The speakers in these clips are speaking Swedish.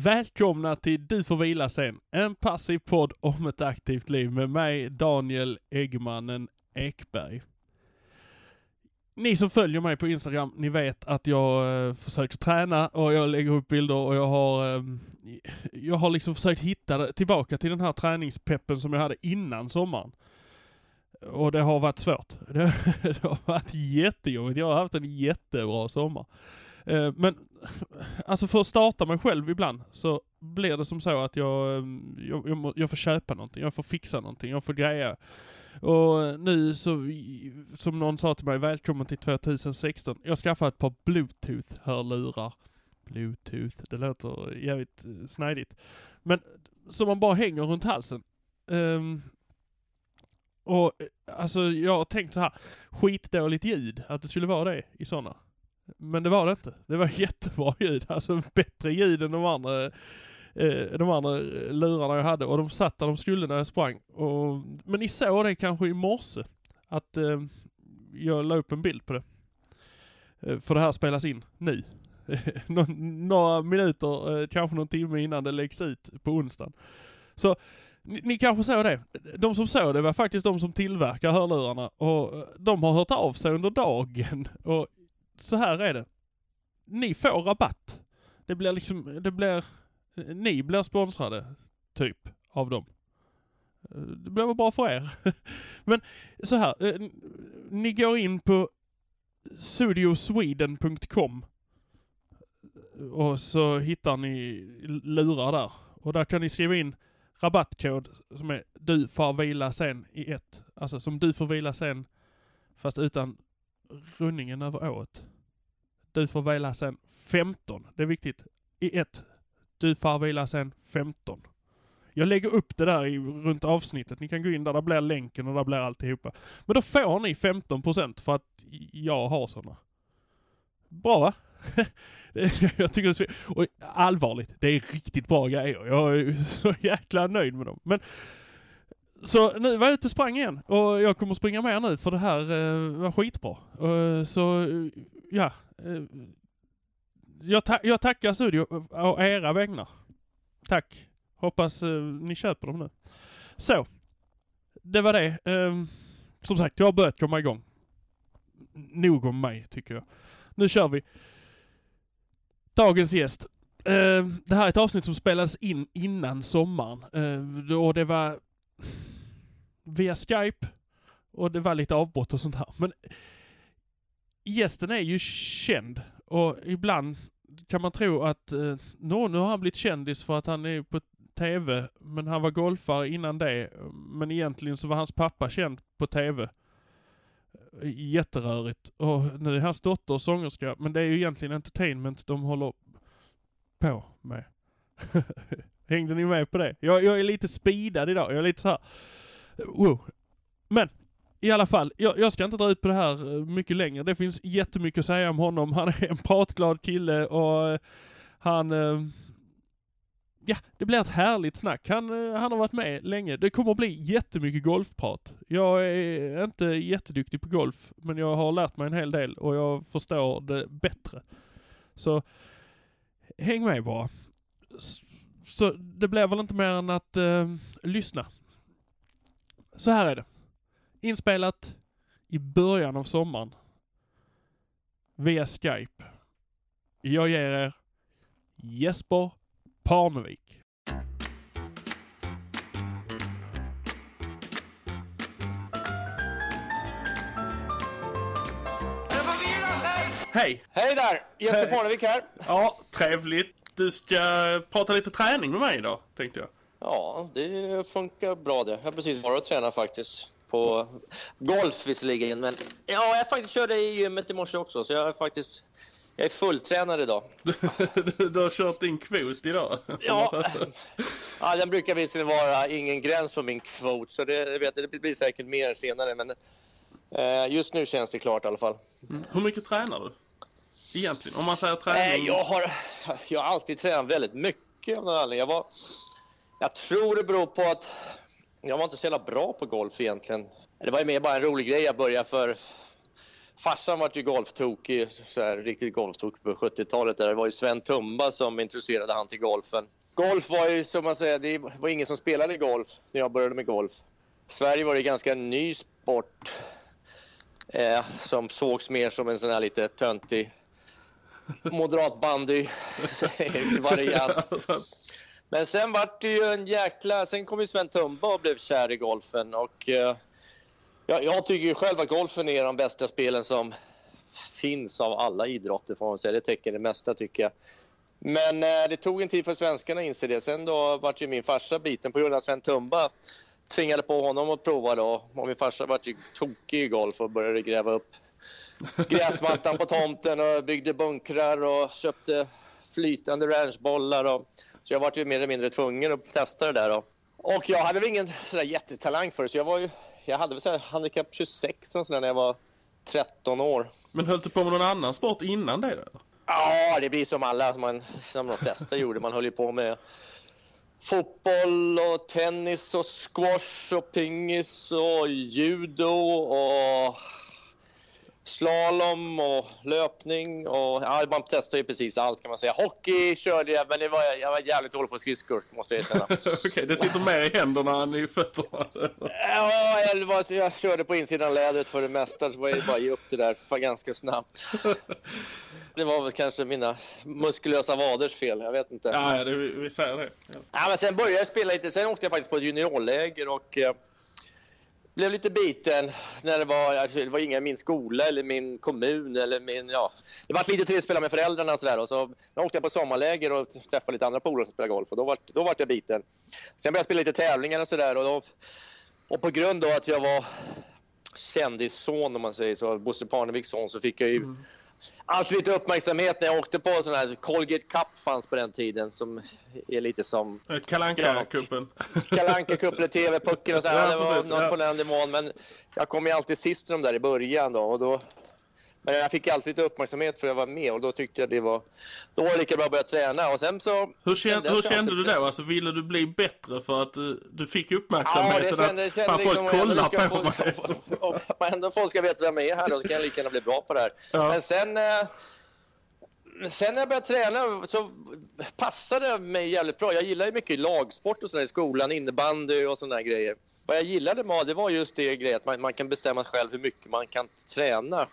Välkomna till Du får vila sen. En passiv podd om ett aktivt liv med mig Daniel Eggmannen Ekberg. Ni som följer mig på Instagram, ni vet att jag eh, försöker träna och jag lägger upp bilder och jag har, eh, jag har liksom försökt hitta tillbaka till den här träningspeppen som jag hade innan sommaren. Och det har varit svårt. Det, det har varit jättejobbigt. Jag har haft en jättebra sommar. Eh, men alltså för att starta mig själv ibland så blir det som så att jag, ehm, jag, jag, jag får köpa någonting, jag får fixa någonting, jag får greja. Och nu så, som någon sa till mig, välkommen till 2016. Jag skaffade ett par bluetooth-hörlurar. Bluetooth, det låter jävligt eh, snajdigt. Men som man bara hänger runt halsen. Um, och eh, alltså jag har tänkt så här, skitdåligt ljud, att det skulle vara det i sådana. Men det var det inte. Det var jättebra ljud, alltså bättre ljud än de andra, eh, de andra lurarna jag hade. Och de satt där de skulle när jag sprang. Och, men ni såg det kanske i morse, att eh, jag la upp en bild på det. Eh, för det här spelas in nu. Några minuter, eh, kanske någon timme innan det läggs ut på onsdagen. Så ni, ni kanske såg det. De som såg det var faktiskt de som tillverkar hörlurarna och eh, de har hört av sig under dagen. Och så här är det. Ni får rabatt. Det blir liksom, det blir, ni blir sponsrade, typ, av dem. Det blir väl bra för er. Men så här, eh, ni går in på studiosweden.com eh, och så hittar ni lurar där. Och där kan ni skriva in rabattkod som är du får vila sen i ett. Alltså som du får vila sen fast utan rundningen över året. Du får vila sen 15. Det är viktigt. I ett. Du får vila sen 15. Jag lägger upp det där i, runt avsnittet. Ni kan gå in där, där blir länken och där blir alltihopa. Men då får ni 15% för att jag har sådana. Bra va? jag tycker det är Och allvarligt, det är riktigt bra grejer. Jag är så jäkla nöjd med dem. Men så nu var jag ute och sprang igen och jag kommer springa mer nu för det här eh, var skitbra. Uh, så eh, ja. Uh, jag, ta jag tackar Studio och era vägnar. Tack. Hoppas uh, ni köper dem nu. Så. Det var det. Ehm, som sagt, jag har börjat komma igång. Nog om mig, tycker jag. Nu kör vi. Dagens gäst. Uh, det här är ett avsnitt som spelades in innan sommaren. Uh, och det var via Skype och det var lite avbrott och sånt här. Men gästen är ju känd och ibland kan man tro att eh, nå, nu har han blivit kändis för att han är på TV, men han var golfare innan det. Men egentligen så var hans pappa känd på TV. Jätterörigt. Och nu är hans dotter sångerska, men det är ju egentligen entertainment de håller på med. Hängde ni med på det? Jag, jag är lite speedad idag. Jag är lite så här. Wow. Men i alla fall, jag, jag, ska inte dra ut på det här eh, mycket längre. Det finns jättemycket att säga om honom. Han är en pratglad kille och eh, han... Eh, ja, det blir ett härligt snack. Han, han har varit med länge. Det kommer att bli jättemycket golfprat. Jag är inte jätteduktig på golf, men jag har lärt mig en hel del och jag förstår det bättre. Så häng med bara. Så det blir väl inte mer än att uh, lyssna. Så här är det. Inspelat i början av sommaren. Via Skype. Jag ger er Jesper Parnevik. Hej! Hej där! Jesper. Parnevik här. Ja, trevligt. Du ska prata lite träning med mig idag, tänkte jag. Ja, det funkar bra det. Jag har precis varit och tränat faktiskt. På golf visserligen, men ja, jag faktiskt körde i gymmet i morse också, så jag är faktiskt jag är fulltränad idag. Du, du har kört din kvot idag. Ja. Ja, den brukar visserligen vara ingen gräns på min kvot, så det, vet, det blir säkert mer senare, men eh, just nu känns det klart i alla fall. Mm. Hur mycket tränar du? Egentligen, om man säger träning. jag, har, jag har alltid tränat väldigt mycket av någon anledning. Jag, var, jag tror det beror på att jag var inte så jävla bra på golf egentligen. Det var ju mer bara en rolig grej jag började för. Farsan var ju golftokig, så här, riktigt golftokig på 70-talet. där. Det var ju Sven Tumba som introducerade han till golfen. Golf var ju som man säger, det var ingen som spelade golf när jag började med golf. Sverige var det ganska ny sport eh, som sågs mer som en sån här lite töntig moderat bandy-variant. Alltså, Men sen vart det ju en jäkla... Sen kom ju Sven Tumba och blev kär i golfen. Och, eh, jag, jag tycker ju själv att golfen är de bästa spelen som finns av alla idrotter, får man säga. Det täcker det mesta, tycker jag. Men eh, det tog en tid för svenskarna att inse det. Sen då vart ju min farsa biten på grund av Sven Tumba tvingade på honom att prova då. Och min farsa vart ju tokig i golf och började gräva upp gräsmattan på tomten och byggde bunkrar och köpte flytande ranchbollar. Och, så jag var ju mer eller mindre tvungen att testa det där. Då. Och jag hade väl ingen sådär jättetalang för det, så jag var ju... Jag hade väl sådär handikapp 26 och sådär när jag var 13 år. Men höll du på med någon annan sport innan det? Då? Ja, det blir som alla, som, man, som de flesta gjorde. Man höll ju på med fotboll och tennis och squash och pingis och judo och slalom och löpning och ja, man testar ju precis allt kan man säga. Hockey körde jag, men det var, jag var jävligt dålig på skridskor måste jag erkänna. Okej, det sitter mer i händerna än i fötterna. Ja, jag, var, jag körde på insidan lädret för det mesta, så var det bara att ge upp det där för ganska snabbt. Det var väl kanske mina muskulösa vaders fel, jag vet inte. Ja, det, vi, vi säger det. Ja. Ja, men sen började jag spela lite. Sen åkte jag faktiskt på ett juniorläger och eh, blev lite biten när det var, alltså, det var inga i min skola eller min kommun eller min, ja. Det var lite trevligt att spela med föräldrarna och sådär. Och så då åkte jag på sommarläger och träffade lite andra polare som spelade golf och då var, då var jag biten. Sen började jag spela lite tävlingar och sådär och då, och på grund av att jag var kändisson om man säger så, Bosse Parneviks son, så fick jag ju mm alltid lite uppmärksamhet när jag åkte på sån här Colgate Cup fanns på den tiden som är lite som kalanka kuppen Kalle Anka-cup eller TV-pucken och så här. Ja, det var precis, något ja. på den nivån. Men jag kom ju alltid sist i de där i början då. Och då men jag fick alltid lite uppmärksamhet för att jag var med och då tyckte jag det var... Då var det lika bra att börja träna och sen så... Hur, kände, hur kände du då? Alltså, ville du bli bättre för att du, du fick Ja, uppmärksamheten? det kände, att kände fan, liksom... folk kollar på få- mig. och- och Ändå folk ska veta vem jag är här då, så kan jag lika gärna bli bra på det här. Ja. Men sen... eh, Sen när jag började träna så passade det mig jävligt bra. Jag gillar ju mycket lagsport och sådär i skolan, innebandy och sådana grejer. Vad jag gillade med det var just det grejen att man, man kan bestämma själv hur mycket man kan träna.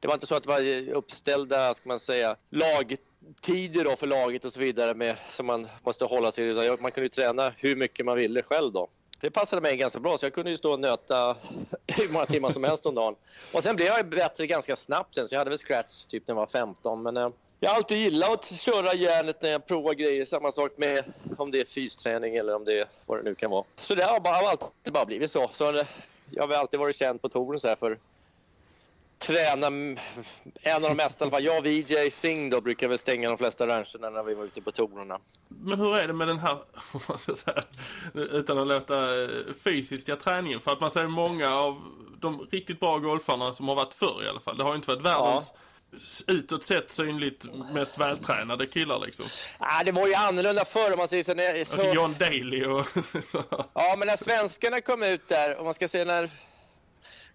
Det var inte så att det var uppställda, ska man säga, lagtider då för laget och så vidare med, som man måste hålla sig utan Man kunde ju träna hur mycket man ville själv då. Det passade mig ganska bra så jag kunde ju stå och nöta hur många timmar som helst om dagen. Och sen blev jag bättre ganska snabbt sen så jag hade väl scratch typ när jag var 15 men eh, jag har alltid gillat att köra järnet när jag provar grejer. Samma sak med om det är fysträning eller om det är vad det nu kan vara. Så det har, bara, har alltid bara blivit så. så jag har alltid varit känd på touren så här för träna en av de mesta i alla fall. Jag och VJ Singh då brukar väl stänga de flesta rancherna när vi var ute på tourerna. Men hur är det med den här, ska säga, utan att låta eh, fysiska träningen? För att man säger många av de riktigt bra golfarna som har varit förr i alla fall. Det har ju inte varit världens utåt sett synligt mest vältränade killar liksom. Ah, det var ju annorlunda förr om man säger så. När, så Alltså John Daly och så. Ja, men när svenskarna kom ut där, om man ska säga när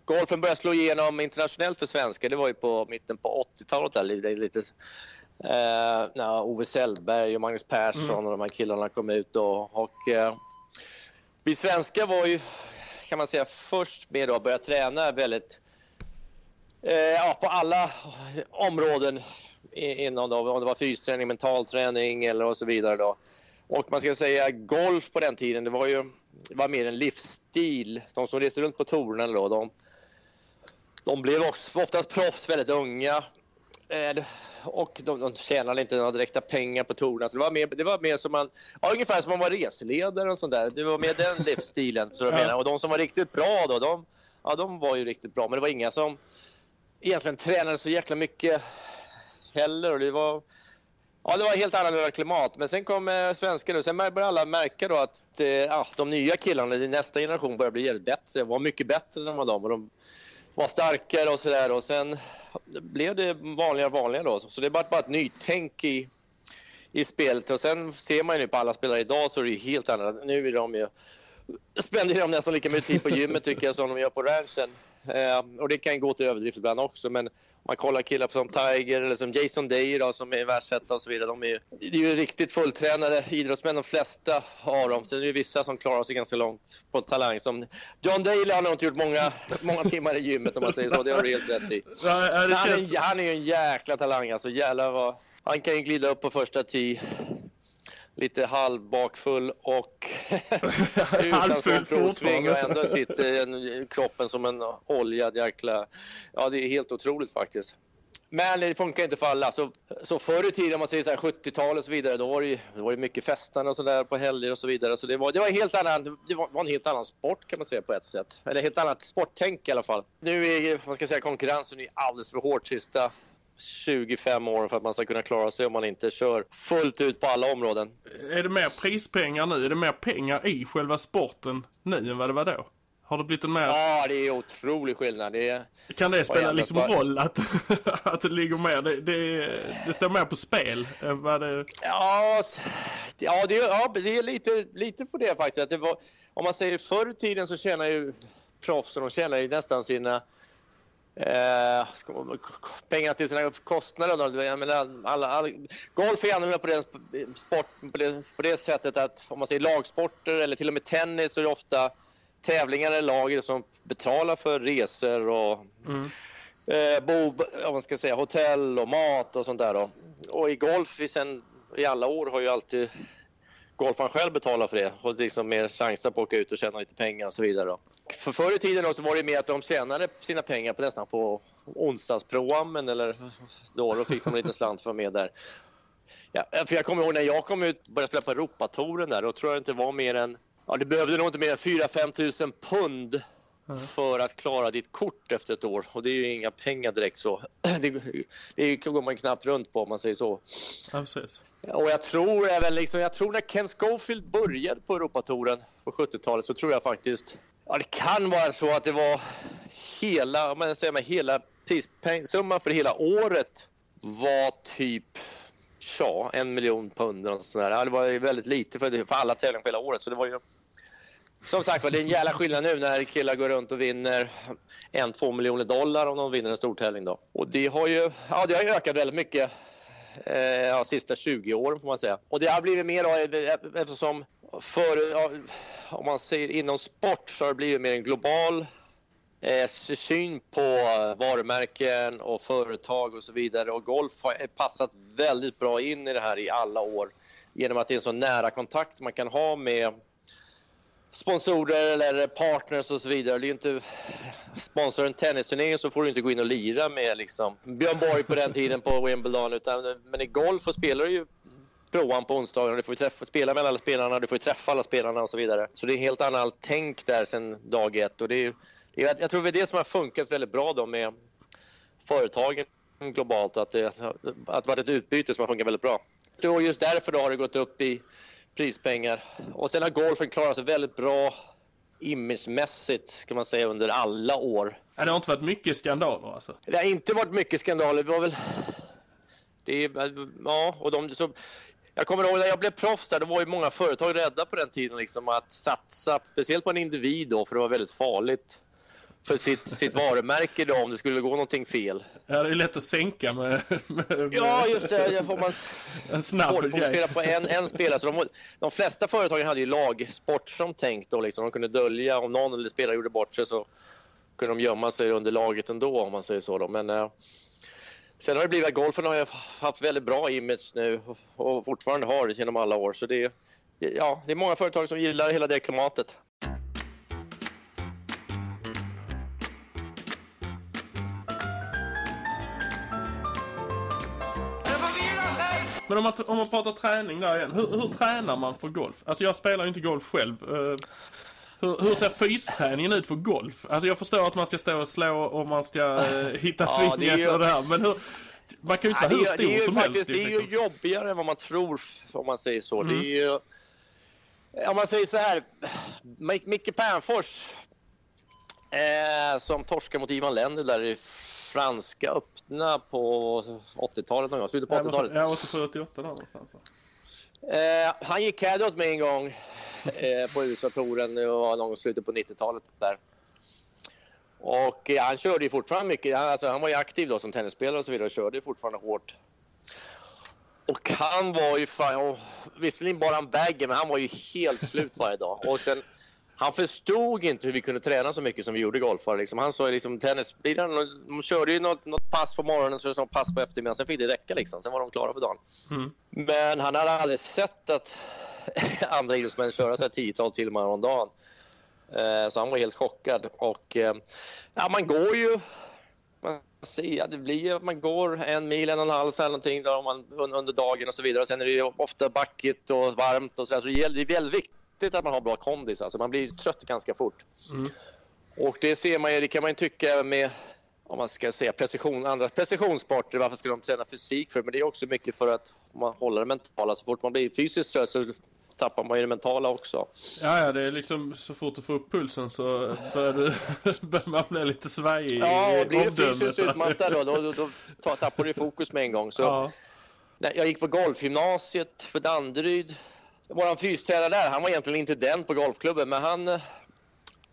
golfen började slå igenom internationellt för svenskar, det var ju på mitten på 80-talet där, det är lite eh, när Ove Sellberg och Magnus Persson och de här killarna kom ut och, och eh, vi svenskar var ju, kan man säga, först med att börja träna väldigt eh, ja, på alla områden inom då, om det var fysträning, mentalträning eller och så vidare. Då. Och man ska säga golf på den tiden, det var ju var mer en livsstil. De som reste runt på tourerna då, de, de blev också, oftast proffs väldigt unga. Eh, och de, de tjänade inte några direkta pengar på tourerna. Så det var mer, det var mer som man, ja, ungefär som man var reseledare och sånt där. Det var mer den livsstilen. Så ja. Och de som var riktigt bra då, de, ja, de var ju riktigt bra. Men det var inga som egentligen tränade så jäkla mycket heller. Och det var, Ja, det var helt annorlunda klimat. Men sen kom eh, svenskar nu. Sen började alla märka då att eh, ja, de nya killarna, nästa generation, började bli jävligt bättre. var mycket bättre än vad de var. De var starkare och sådär. Och sen blev det vanligare och vanligare då. Så det var bara ett nytänk i, i spelet. Och sen ser man ju nu på alla spelare idag så är det ju helt annorlunda. Nu är de ju spenderar de nästan lika mycket tid på gymmet tycker jag som de gör på ranchen. Eh, och det kan gå till överdrift ibland också. Men om man kollar killar som Tiger eller som Jason Day då, som är världsetta och så vidare. De är, det är ju riktigt fulltränade idrottsmän de flesta av dem. Sen är det vissa som klarar sig ganska långt på talang. Som John Daly har nog inte gjort många, många timmar i gymmet om man säger så. Det har du helt rätt i. han, är, han är ju en jäkla talang alltså. Jävlar vad... Han kan ju glida upp på första tee lite halvbakfull och utan sån provsving och ändå sitter kroppen som en oljad jäkla... Ja, det är helt otroligt faktiskt. Men det funkar inte för alla. Så, så förr i tiden, om man säger så 70-talet och så vidare, då var det, då var det mycket festande och så där på helger och så vidare. Så det var, det var, helt annan, det var, en helt annan sport kan man säga på ett sätt. Eller helt annat sporttänk i alla fall. Nu är man ska säga, konkurrensen är alldeles för hård sista 25 år för att man ska kunna klara sig om man inte kör fullt ut på alla områden. Är det mer prispengar nu? Är det mer pengar i själva sporten nu än vad det var då? Har det blivit en mer... Ja, det är otrolig skillnad. Det är... Kan det spela liksom bara... roll att, att det ligger mer? Det, det, det står mer på spel än vad det... Ja, ja, det, ja, det är lite, lite på det faktiskt. Att det var, om man säger förr i tiden så tjänar ju proffsen, de tjänar ju nästan sina Eh, pengarna till sina kostnader. Jag menar, alla, alla, golf är annorlunda på det, sport, på, det, på det sättet att om man säger lagsporter eller till och med tennis så är det ofta tävlingar eller lag som betalar för resor och mm. eh, bo, om man ska säga, hotell och mat och sånt där. Då. Och i golf sen, i alla år har ju alltid golfaren själv betalat för det och liksom mer chanser på att åka ut och tjäna lite pengar och så vidare. Då. För förr i tiden då så var det mer att de tjänade sina pengar på nästan på onsdagsprogrammen eller då, då fick de en liten slant för med där. Ja, för jag kommer ihåg när jag kom ut och började spela på Europatouren där, då tror jag inte var mer än, ja det behövde nog inte mer än 4-5 tusen pund för att klara ditt kort efter ett år. Och det är ju inga pengar direkt så. Det, det går man knappt runt på om man säger så. Ja, precis. Och jag tror även liksom, jag tror när Ken Schofield började på Europatouren på 70-talet så tror jag faktiskt, ja det kan vara så att det var hela, om man säger med hela prissumman för hela året var typ ja, en miljon pund och sådär. Det var väldigt lite för, för alla tävlingar på hela året så det var ju som sagt det är en jävla skillnad nu när killar går runt och vinner en, två miljoner dollar om de vinner en stortävling. då. Och det har ju, ja det har ökat väldigt mycket eh, ja, sista 20 åren får man säga. Och det har blivit mer då eh, eftersom för, om man säger inom sport så har det blivit mer en global eh, syn på varumärken och företag och så vidare. Och golf har eh, passat väldigt bra in i det här i alla år genom att det är en så nära kontakt man kan ha med sponsorer eller partners och så vidare. Det är inte sponsrar en tennisturnering så får du inte gå in och lira med liksom Björn Borg på den tiden på Wimbledon. Utan, men i golf så spelar du ju proan på onsdagen. Du får träffa, spela med alla spelarna, du får träffa alla spelarna och så vidare. Så det är helt annat tänk där sedan dag ett. Och det är, det är, jag tror det är det som har funkat väldigt bra då med företagen globalt. Att det, att det har varit ett utbyte som har funkat väldigt bra. Och just därför då har det gått upp i prispengar. Och sen har golfen klarat sig väldigt bra imagemässigt kan man säga under alla år. det har inte varit mycket skandaler alltså? Det har inte varit mycket skandaler. Det var väl... Det är, ja, och de, så, jag kommer ihåg när jag blev proffs där, då var ju många företag rädda på den tiden liksom att satsa, speciellt på en individ då, för det var väldigt farligt för sitt, sitt varumärke då om det skulle gå någonting fel. Ja, det är lätt att sänka med... med ja, just det. Om man en snabb fokusera på en, en spelare. Så de, de flesta företagen hade ju lagsport som tänkt då liksom. De kunde dölja om någon eller spelare gjorde bort sig så kunde de gömma sig under laget ändå om man säger så då. Men, äh, Sen har det blivit att golfen har haft väldigt bra image nu och fortfarande har det genom alla år. Så det är, ja, det är många företag som gillar hela det klimatet. Men om man, om man pratar träning där igen. Hur, hur tränar man för golf? Alltså jag spelar ju inte golf själv. Eh, hur, hur, ser fysträningen ut för golf? Alltså jag förstår att man ska stå och slå och man ska uh, hitta ja, svingen ju... och det här. Men hur, man kan ju inte vara hur stor det är som faktiskt, helst. Det är ju liksom. jobbigare än vad man tror om man säger så. Mm. Det är ju, om man säger så här. Micke Pernfors eh, som torskade mot Ivan Lender där i franska öppna på 80-talet någon gång, slutet på 80-talet. Ja, 87-88 där någonstans. Eh, han gick caddy åt mig en gång eh, på USA-touren någon gång i slutet på 90-talet där. Och eh, han körde ju fortfarande mycket. Han, alltså, han var ju aktiv då som tennisspelare och så vidare och körde fortfarande hårt. Och han var ju fan, visserligen bara en bagger, men han var ju helt slut varje dag. Och sen han förstod inte hur vi kunde träna så mycket som vi gjorde golfare. Liksom. Han sa liksom tennisbilarna, de körde ju något, något pass på morgonen så något pass på eftermiddagen. Sen fick det räcka liksom. Sen var de klara för dagen. Mm. Men han hade aldrig sett att andra idrottsmän köra så här tiotal timmar om dagen. Eh, så han var helt chockad. Och eh, ja, man går ju man ser, det blir att man går en mil, en och en halv så någonting där man, under dagen och så vidare. Och sen är det ju ofta backigt och varmt och så, där, så det är väldigt viktigt att man har bra kondis. Alltså man blir trött ganska fort. Mm. Och det ser man ju, det kan man ju tycka med om man ska säga precision, andra precisionssporter, varför ska de träna fysik för? Men det är också mycket för att man håller det mentala. Så fort man blir fysiskt trött så tappar man ju det mentala också. Ja, ja, det är liksom så fort du får upp pulsen så börjar, du, börjar man bli lite svajig Ja, och blir du fysiskt utmattad då, då, då, då tappar du fokus med en gång. Så, ja. Jag gick på golfgymnasiet för Danderyd vår fystränare där, han var egentligen intendent på golfklubben, men han,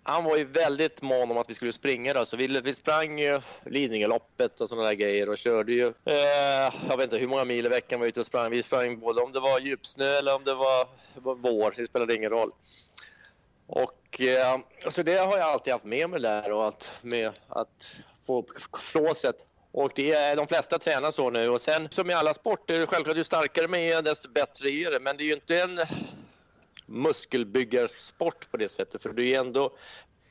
han var ju väldigt mån om att vi skulle springa då, så vi, vi sprang ju Lidingöloppet och sådana där grejer och körde ju, eh, jag vet inte hur många mil i veckan var ute och sprang. Vi sprang både om det var djupsnö eller om det var, var vår, det spelade ingen roll. Och eh, så det har jag alltid haft med mig där och att, med att få flåset och det är, de flesta tränar så nu. Och sen som i alla sporter, självklart ju starkare man är desto bättre är det. Men det är ju inte en muskelbyggarsport på det sättet. För det är ändå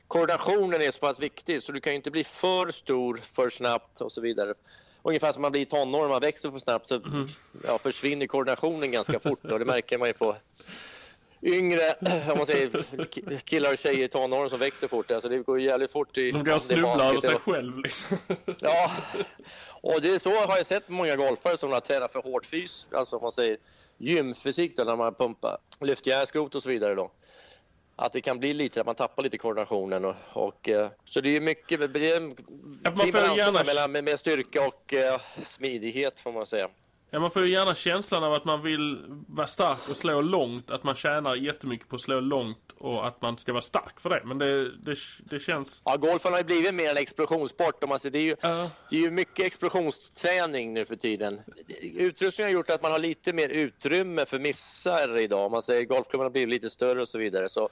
koordinationen är så pass viktig så du kan inte bli för stor för snabbt och så vidare. Ungefär som man blir tonåring, man växer för snabbt så mm. ja, försvinner koordinationen ganska fort och det märker man ju på yngre, om man säger killar och tjejer i tonåren som växer fort. Alltså det går jävligt fort i De går och snubblar över sig själv liksom. Ja, och det är så har jag sett många golfare som har tränat för hård fys, alltså om man säger gymfysik då när man pumpar lyftjärnskrot och så vidare då. Att det kan bli lite, att man tappar lite koordinationen och, och eh, så det är mycket, det är en fin balans mellan med, med styrka och uh, smidighet får man säga. Ja, man får ju gärna känslan av att man vill vara stark och slå långt. Att man tjänar jättemycket på att slå långt och att man ska vara stark för det. Men det, det, det känns... Ja, golfen har ju blivit mer en explosionssport. Om man ser. Det, är ju, uh. det är ju mycket explosionsträning nu för tiden. Utrustningen har gjort att man har lite mer utrymme för missar idag. Om man säger golfklubbarna har blivit lite större och så vidare. Så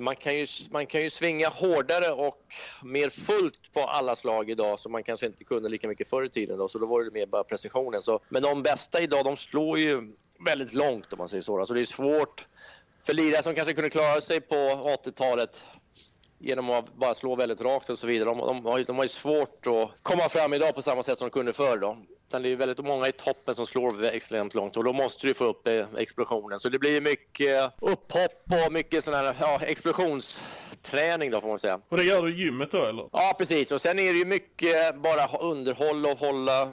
man kan, ju, man kan ju svinga hårdare och mer fullt på alla slag idag som man kanske inte kunde lika mycket förr i tiden. Då, så då var det mer bara precisionen. Så, men de bästa idag de slår ju väldigt långt om man säger så. Så det är svårt för lirare som kanske kunde klara sig på 80-talet genom att bara slå väldigt rakt och så vidare. De, de, har, de har ju svårt att komma fram idag på samma sätt som de kunde förr. Då. Utan det är väldigt många i toppen som slår extremt långt och då måste du få upp explosionen. Så det blir mycket upphopp och mycket sån här ja, explosionsträning då får man säga. Och det gör du i gymmet då eller? Ja precis och sen är det ju mycket bara underhåll och hålla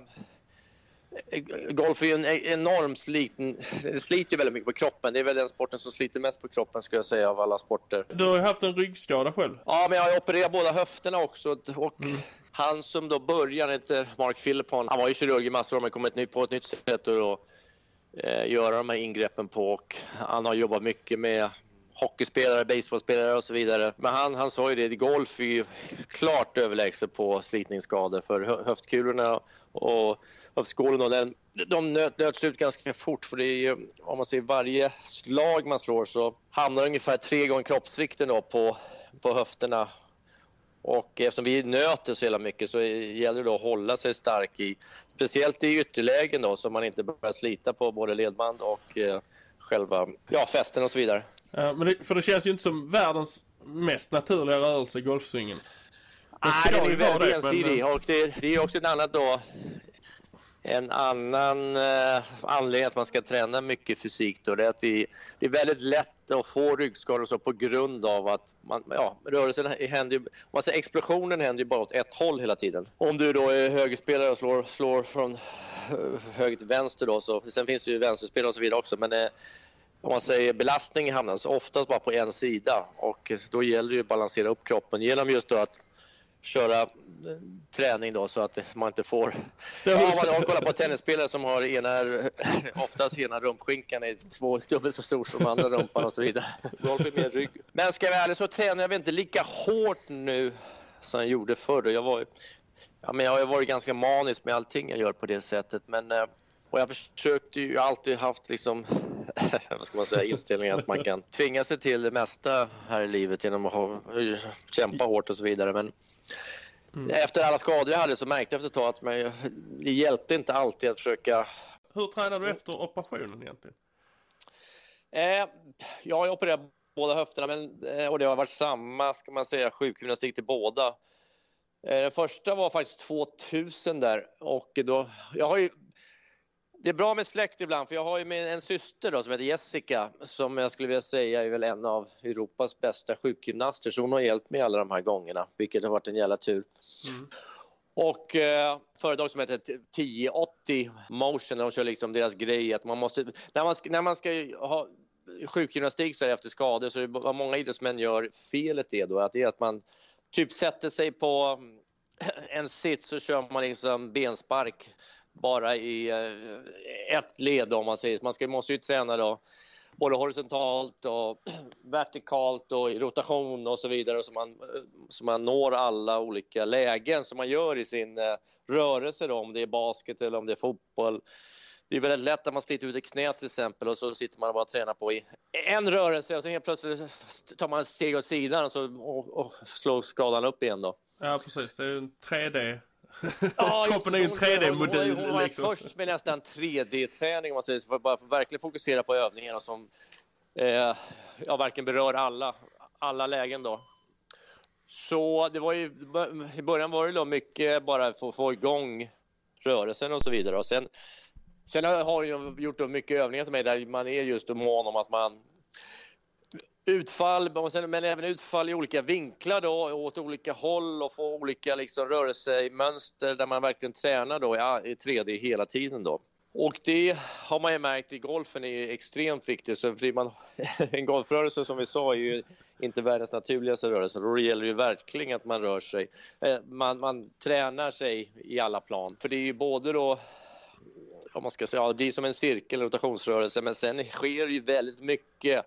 Golf är ju en enorm sliten, det sliter väldigt mycket på kroppen. Det är väl den sporten som sliter mest på kroppen skulle jag säga av alla sporter. Du har ju haft en ryggskada själv. Ja, men jag har opererat båda höfterna också och mm. Han som då började, heter Mark Philippon, han var ju kirurg i massor år men kom ett på ett nytt sätt att eh, göra de här ingreppen på och han har jobbat mycket med hockeyspelare, baseballspelare och så vidare. Men han, han sa ju det, golf är ju klart överlägset på slitningsskador för höftkulorna och höftskålen den, de nöt, nöts ut ganska fort för det är ju, om man ser varje slag man slår så hamnar ungefär tre gånger kroppsvikten då på, på höfterna Och eftersom vi nöter så jävla mycket så gäller det då att hålla sig stark i, speciellt i ytterlägen då, så man inte börjar slita på både ledband och eh, själva ja, fästen och så vidare. Ja, men det, för det känns ju inte som världens mest naturliga rörelse, golfsvingen. Nej, den är ju väldigt ensidig men... och det, det är också ett annat då en annan eh, anledning att man ska träna mycket fysik då, det är att det, det är väldigt lätt att få ryggskador så på grund av att man, ja, rörelsen händer ju, säger, explosionen händer ju bara åt ett håll hela tiden. Om du då är högerspelare och slår, slår från eh, höger till vänster då, så, sen finns det ju vänsterspelare och så vidare också, men eh, om man säger belastningen hamnar så oftast bara på en sida och då gäller det att balansera upp kroppen genom just då att köra eh, träning då så att man inte får... Ja, man har kollat på tennisspelare som har ena, oftast ena rumpskinkan är två dubbelt så stor som andra rumpan och så vidare. Golf är mer rygg. Men ska jag vara ärlig så tränar jag inte lika hårt nu som jag gjorde förr. Jag, var, ja, men jag har varit ganska manisk med allting jag gör på det sättet. Men, eh, och jag försökte ju alltid haft liksom vad ska man säga, inställningen att man kan tvinga sig till det mesta här i livet genom att ha, kämpa hårt och så vidare. Men Mm. Efter alla skador jag hade så märkte jag efter ett tag att mig, det hjälpte inte alltid att försöka... Hur tränade du efter operationen egentligen? Eh, jag opererade båda höfterna men, eh, och det har varit samma ska man säga, sjukgymnastik till båda. Eh, den första var faktiskt 2000 där och då, jag har ju det är bra med släkt ibland, för jag har ju en syster då, som heter Jessica som jag skulle vilja säga är väl en av Europas bästa sjukgymnaster. Så hon har hjälpt mig alla de här gångerna, vilket har varit en jävla tur. Mm. Och eh, företag som heter 1080 Motion, de kör liksom deras grej att man måste, när man, när man ska ha sjukgymnastik så efter skador så är det vad många idrottsmän gör felet är då att det är att man typ sätter sig på en sits så kör man liksom benspark bara i eh, ett led om man säger så. Man ska, måste ju träna då både horisontalt och vertikalt och i rotation och så vidare så man, eh, så man når alla olika lägen som man gör i sin eh, rörelse då, om det är basket eller om det är fotboll. Det är väldigt lätt att man sliter ut ett knä till exempel och så sitter man och bara tränar på i en rörelse och så helt plötsligt tar man ett steg åt sidan och, så, och, och slår skadan upp igen då. Ja precis, det är en 3D Ja, ju en 3D-modul. Hon, hon, hon var liksom. först med nästan 3D-träning om man säger så, för att bara verkligen fokusera på övningarna som eh, ja, verkligen berör alla, alla lägen då. Så det var ju, i början var det då mycket bara för att få igång rörelsen och så vidare. Och sen, sen har jag gjort mycket övningar till mig där man är just mån om att man utfall, men även utfall i olika vinklar då, åt olika håll och få olika liksom, rörelsemönster där man verkligen tränar då i 3D hela tiden. Då. Och det har man ju märkt i golfen är extremt viktigt. Så man, en golfrörelse som vi sa är ju inte världens naturligaste rörelse. Då gäller det ju verkligen att man rör sig. Eh, man, man tränar sig i alla plan. För det är ju både då om man ska säga, ja, det blir som en cirkel, rotationsrörelse, men sen sker ju väldigt mycket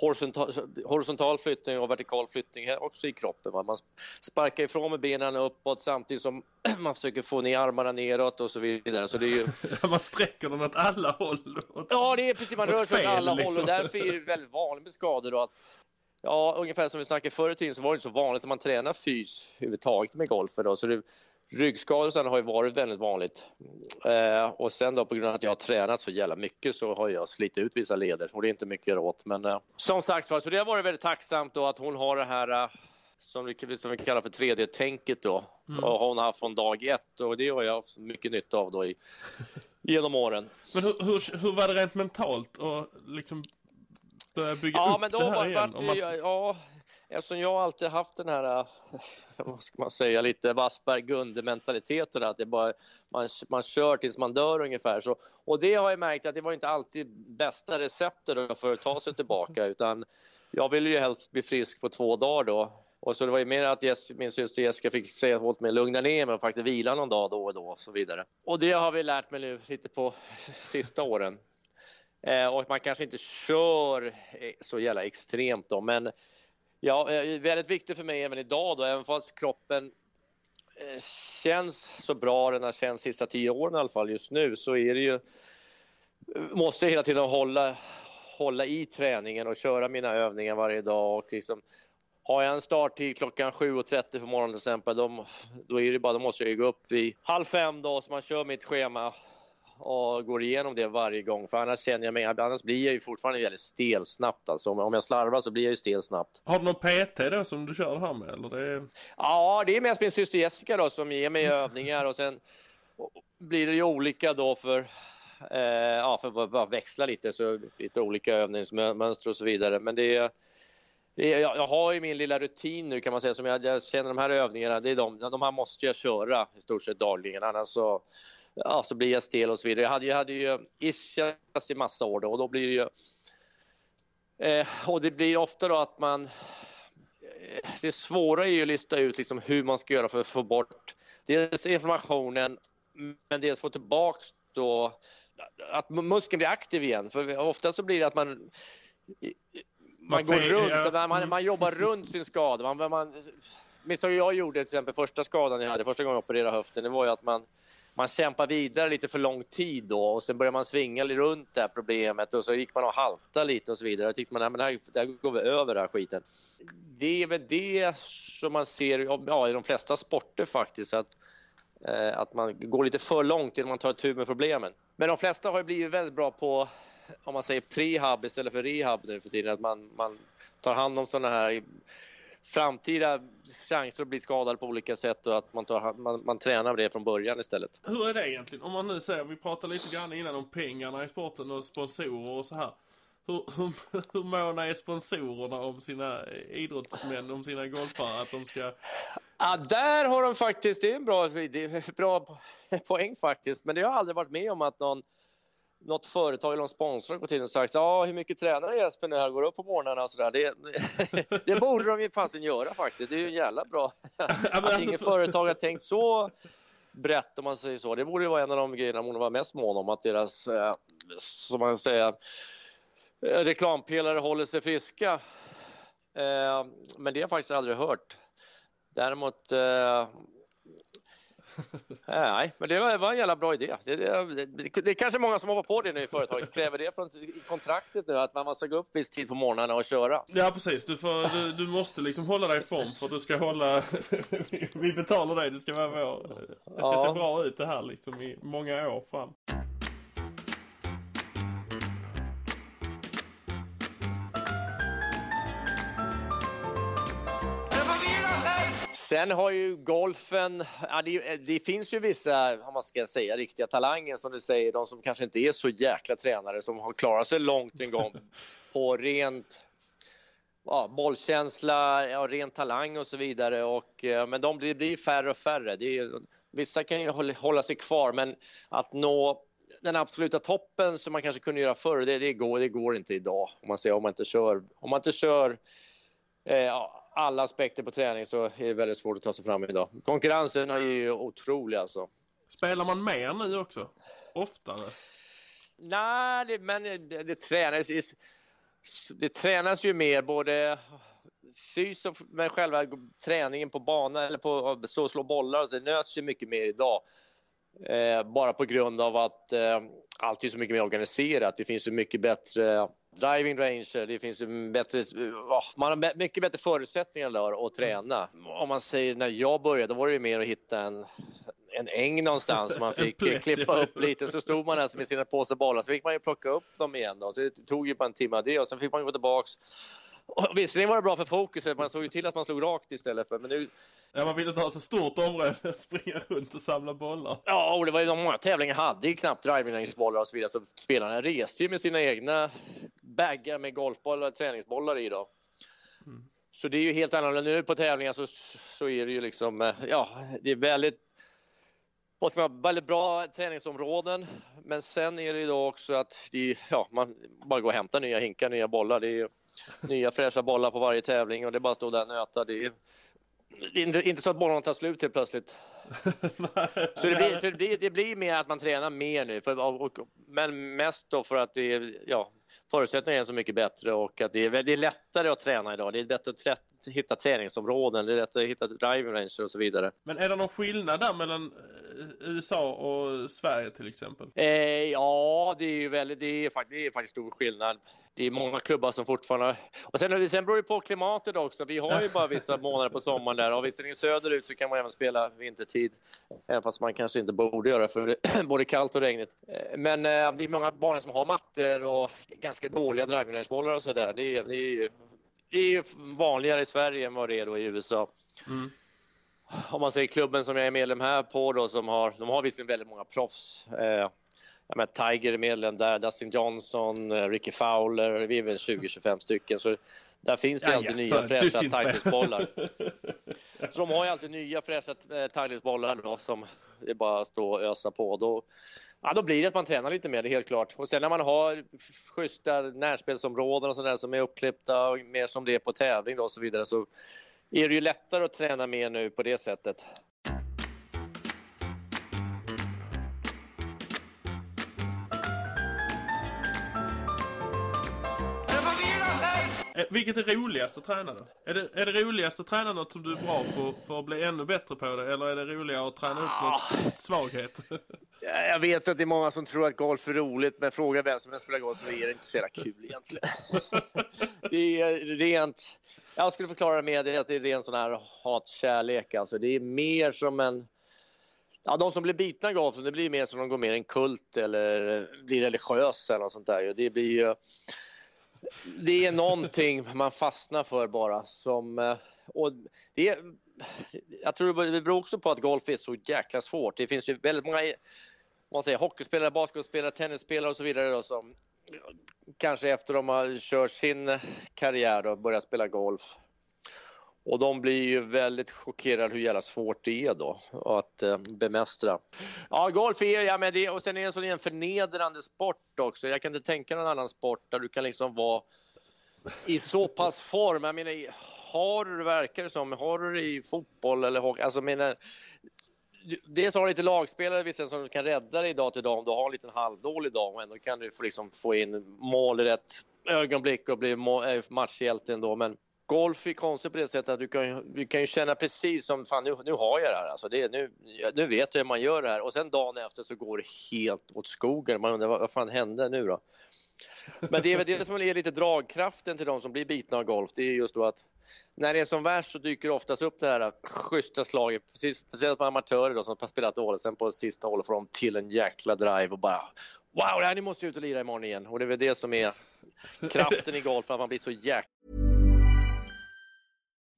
horisontal, horisontal flyttning och vertikal flyttning också i kroppen. Va? Man sparkar ifrån med benen uppåt samtidigt som man försöker få ner armarna neråt och så vidare. Så det är ju... man sträcker dem åt alla håll. Åt, ja, det är precis. Man rör sig åt alla liksom. håll och därför är det väldigt vanligt med skador. Då, att, ja, ungefär som vi snackade förr i tiden så var det inte så vanligt att man tränar fys överhuvudtaget med golfer. Då, så det, Ryggskador har ju varit väldigt vanligt. Eh, och sen då på grund av att jag har tränat så jävla mycket så har jag slitit ut vissa leder och det är inte mycket åt. Men eh, som sagt så det har varit väldigt tacksamt då att hon har det här eh, som, vi, som vi kallar för 3D-tänket då. Mm. Och hon har haft från dag ett och det har jag haft mycket nytta av då i, genom åren. Men hur, hur, hur var det rent mentalt och liksom börja bygga ja, upp men då det här var, igen? Man... Ja, eftersom jag alltid haft den här, eh, vad ska man säga, lite Wassberg-Gunde-mentaliteten, att det bara, man, man kör tills man dör ungefär. Så, och det har jag märkt att det var inte alltid bästa receptet för att ta sig tillbaka, utan jag ville ju helst bli frisk på två dagar då. Och så det var ju mer att Jess, min syster Jessica fick säga åt mig lugna ner mig och faktiskt vila någon dag då och då och så vidare. Och det har vi lärt mig nu lite på sista åren. Eh, och man kanske inte kör eh, så jävla extremt då, men Ja, eh, väldigt viktigt för mig även idag då, även fast kroppen eh, känns så bra den har känts sista tio åren i alla fall just nu så är det ju eh, måste hela tiden hålla, hålla i träningen och köra mina övningar varje dag och liksom har jag en starttid klockan 7.30 på morgonen till exempel, då, då, är det bara, då måste jag gå upp i halv fem då, så man kör mitt schema och går igenom det varje gång. För annars känner jag mig, annars blir jag ju fortfarande väldigt stel snabbt. Alltså, om jag slarvar så blir jag ju stel snabbt. Har du någon PT då som du kör det här med? Eller det... Ja, det är mest min syster Jessica då som ger mig övningar och sen blir det ju olika då för eh, ja, för att bara växla lite så lite olika övningsmönster och så vidare. Men det är det är, jag, jag, har ju min lilla rutin nu kan man säga som jag, jag känner de här övningarna, det är de, de här måste jag köra i stort sett dagligen annars så ja, så blir jag stel och så vidare. Jag hade, jag hade ju ischias i massa år då, och då blir det ju... Eh, och det blir ofta då att man... Eh, det svåra är ju att lista ut liksom hur man ska göra för att få bort dels informationen, men dels få tillbaks då att muskeln blir aktiv igen. För ofta så blir det att man man går runt, man, man jobbar runt sin skada. Man, man, misstaget jag gjorde till exempel första skadan jag hade, första gången jag opererade höften, det var ju att man man kämpar vidare lite för lång tid då och sen börjar man svinga runt det här problemet och så gick man och halta lite och så vidare. Då tyckte man att det här, det här går vi över den här skiten. Det är väl det som man ser ja, i de flesta sporter faktiskt. Att, eh, att man går lite för långt innan man tar tur med problemen. Men de flesta har blivit väldigt bra på om man säger prehab istället för rehab nu för tiden. Att man, man tar hand om sådana här framtida chanser att bli skadad på olika sätt och att man, tar, man, man tränar det från början istället. Hur är det egentligen? Om man nu säger, vi pratade lite grann innan om pengarna i sporten och sponsorer och så här. Hur, hur, hur måna är sponsorerna om sina idrottsmän, om sina golfare, att de ska... Ja, där har de faktiskt, det är en bra, det är bra poäng faktiskt, men det har aldrig varit med om att någon något företag eller någon sponsor gått in och sagt ja, hur mycket tränar Jesper när han går upp på morgnarna och sådär. Det, det borde de ju fasen göra faktiskt. Det är ju en jävla bra... att alltså, inget företag har tänkt så brett om man säger så. Det borde ju vara en av de grejerna man var mest mån om att deras, eh, som man säger, reklampelare håller sig friska. Eh, men det har jag faktiskt aldrig hört. Däremot eh, Nej, men det var, en jävla bra idé. Det, det, det, det är kanske många som hoppar på det nu i företaget. Kräver det från kontraktet nu att man ska gå upp viss tid på morgnarna och köra? Ja, precis. Du, får, du, du måste liksom hålla dig i form för du ska hålla... vi betalar dig, du ska vara vår... Det ska ja. se bra ut det här liksom i många år fram. Sen har ju golfen, ja, det, det, finns ju vissa, om man ska säga, riktiga talanger som du säger, de som kanske inte är så jäkla tränare som har klarat sig långt en gång på rent ja, bollkänsla, ja, ren talang och så vidare. Och, eh, men de blir, blir färre och färre. Är, vissa kan ju hålla sig kvar, men att nå den absoluta toppen som man kanske kunde göra förr, det, det, går, det går inte idag. Om man, säger, om man inte kör, om man inte kör eh, ja, alla aspekter på träning så är det väldigt svårt att ta sig fram idag. Konkurrensen är ju otrolig alltså. Spelar man mer nu också? Oftare? Nej, det, men det, det, tränas, det tränas ju mer både fys och med själva träningen på banan eller på att stå och slå bollar. Det nöts ju mycket mer idag. Eh, bara på grund av att eh, allt är så mycket mer organiserat. Det finns så mycket bättre driving ranger, det finns ju bättre, man har mycket bättre förutsättningar där att träna. Om man säger när jag började, då var det ju mer att hitta en, en äng någonstans som man fick klippa upp lite. Så stod man där med sina påsar bollar, så fick man ju plocka upp dem igen. Då. Så det tog ju bara en timme det och sen fick man gå tillbaks. Och visserligen var det bra för fokuset, man såg ju till att man slog rakt istället för, men nu... Ja, man ville inte ha så stort område springa runt och samla bollar. Ja, och det var ju de många tävlingar hade ju knappt drivingbollar och så vidare, så spelarna reste ju med sina egna baggar med golfbollar träningsbollar i då. Mm. Så det är ju helt annorlunda. Nu på tävlingar så, så är det ju liksom, eh, ja, det är väldigt vad ska man, väldigt bra träningsområden. Men sen är det ju då också att det, ja, man bara går och hämtar nya hinkar, nya bollar. Det är nya fräscha bollar på varje tävling och det bara stå där och nöta. Det är, det är inte, inte så att bollarna tar slut helt plötsligt. så det blir, så det blir, det blir mer att man tränar mer nu, för, och, men mest då för att det är, ja, förutsättningarna är så mycket bättre och att det är, det är lättare att träna idag. Det är bättre att hitta träningsområden, det är lättare att hitta driving range och så vidare. Men är det någon skillnad där mellan USA och Sverige till exempel? Eh, ja, det är ju väldigt, det är, det är faktiskt stor skillnad. Det är många klubbar som fortfarande... Och sen, sen beror det på klimatet också. Vi har ju bara vissa månader på sommaren där och visserligen söderut så kan man även spela vintertid. Även fast man kanske inte borde göra för det är både kallt och regnigt. Eh, men eh, det är många banor som har mattor och ganska dåliga drivingrangebollar och sådär. Det, det, är, det är vanligare i Sverige än vad det är då i USA. Mm om man säger klubben som jag är medlem här på då, som har, de har visserligen väldigt många proffs. Eh, jag menar, Tiger är medlem där, Dustin Johnson, eh, Ricky Fowler, vi är väl 20-25 stycken. Så där finns det ja, alltid ja, nya fräscha Tigers-bollar. så de har ju alltid nya fräscha eh, Tigers-bollar då som det är bara att stå och ösa på. Då, ja, då blir det att man tränar lite mer, det är helt klart. Och sen när man har schyssta närspelsområden och sådär som är uppklippta, mer som det är på tävling då och så vidare, så är det ju lättare att träna mer nu på det sättet. Vilket är roligast att träna då? Är det, är det roligast att träna något som du är bra på för att bli ännu bättre på det? Eller är det roligare att träna upp ah. något svaghet? Jag vet att det är många som tror att golf är roligt, men fråga vem som helst spelar golf så är det inte så jävla kul egentligen. det är rent... Jag skulle förklara det med att det är ren sån här hatkärlek. Alltså, det är mer som en... Ja, de som blir bitna golfen, det blir mer som de går med i en kult eller blir religiösa eller något sånt där. Det blir ju det är någonting man fastnar för bara. Som, eh, och det är, jag tror det beror också på att golf är så jäkla svårt. Det finns ju väldigt många man säger, hockeyspelare, basketspelare, tennisspelare och så vidare då, som kanske efter de har kört sin karriär och börjat spela golf och de blir ju väldigt chockerade hur jävla svårt det är då att eh, bemästra. Ja, golf är, ja men det, och sen är det en sån en förnedrande sport också. Jag kan inte tänka någon annan sport där du kan liksom vara i så pass form. Jag menar, har du det, verkar det som, har du det i fotboll eller hockey, alltså menar, Dels har du lite lagspelare visserligen som kan rädda dig dag till dag om du har en liten halvdålig dag och ändå kan du få, liksom, få in mål i rätt ögonblick och bli eh, matchhjälte ändå. Men golf är konstigt på det sättet att du kan, du kan ju känna precis som fan nu, nu har jag det här. Alltså det, nu, nu vet jag hur man gör det här och sen dagen efter så går det helt åt skogen. Man undrar vad, vad fan hände nu då? Men det är väl det som ger lite dragkraften till de som blir bitna av golf. Det är just då att när det är som värst så dyker det oftast upp det här schyssta slaget. Precis, speciellt på amatörer då, som har spelat dåligt. Sen på sista hålet får de till en jäkla drive och bara Wow, det här, ni måste ut och lira imorgon igen. Och det är väl det som är kraften i golf, att man blir så jäkla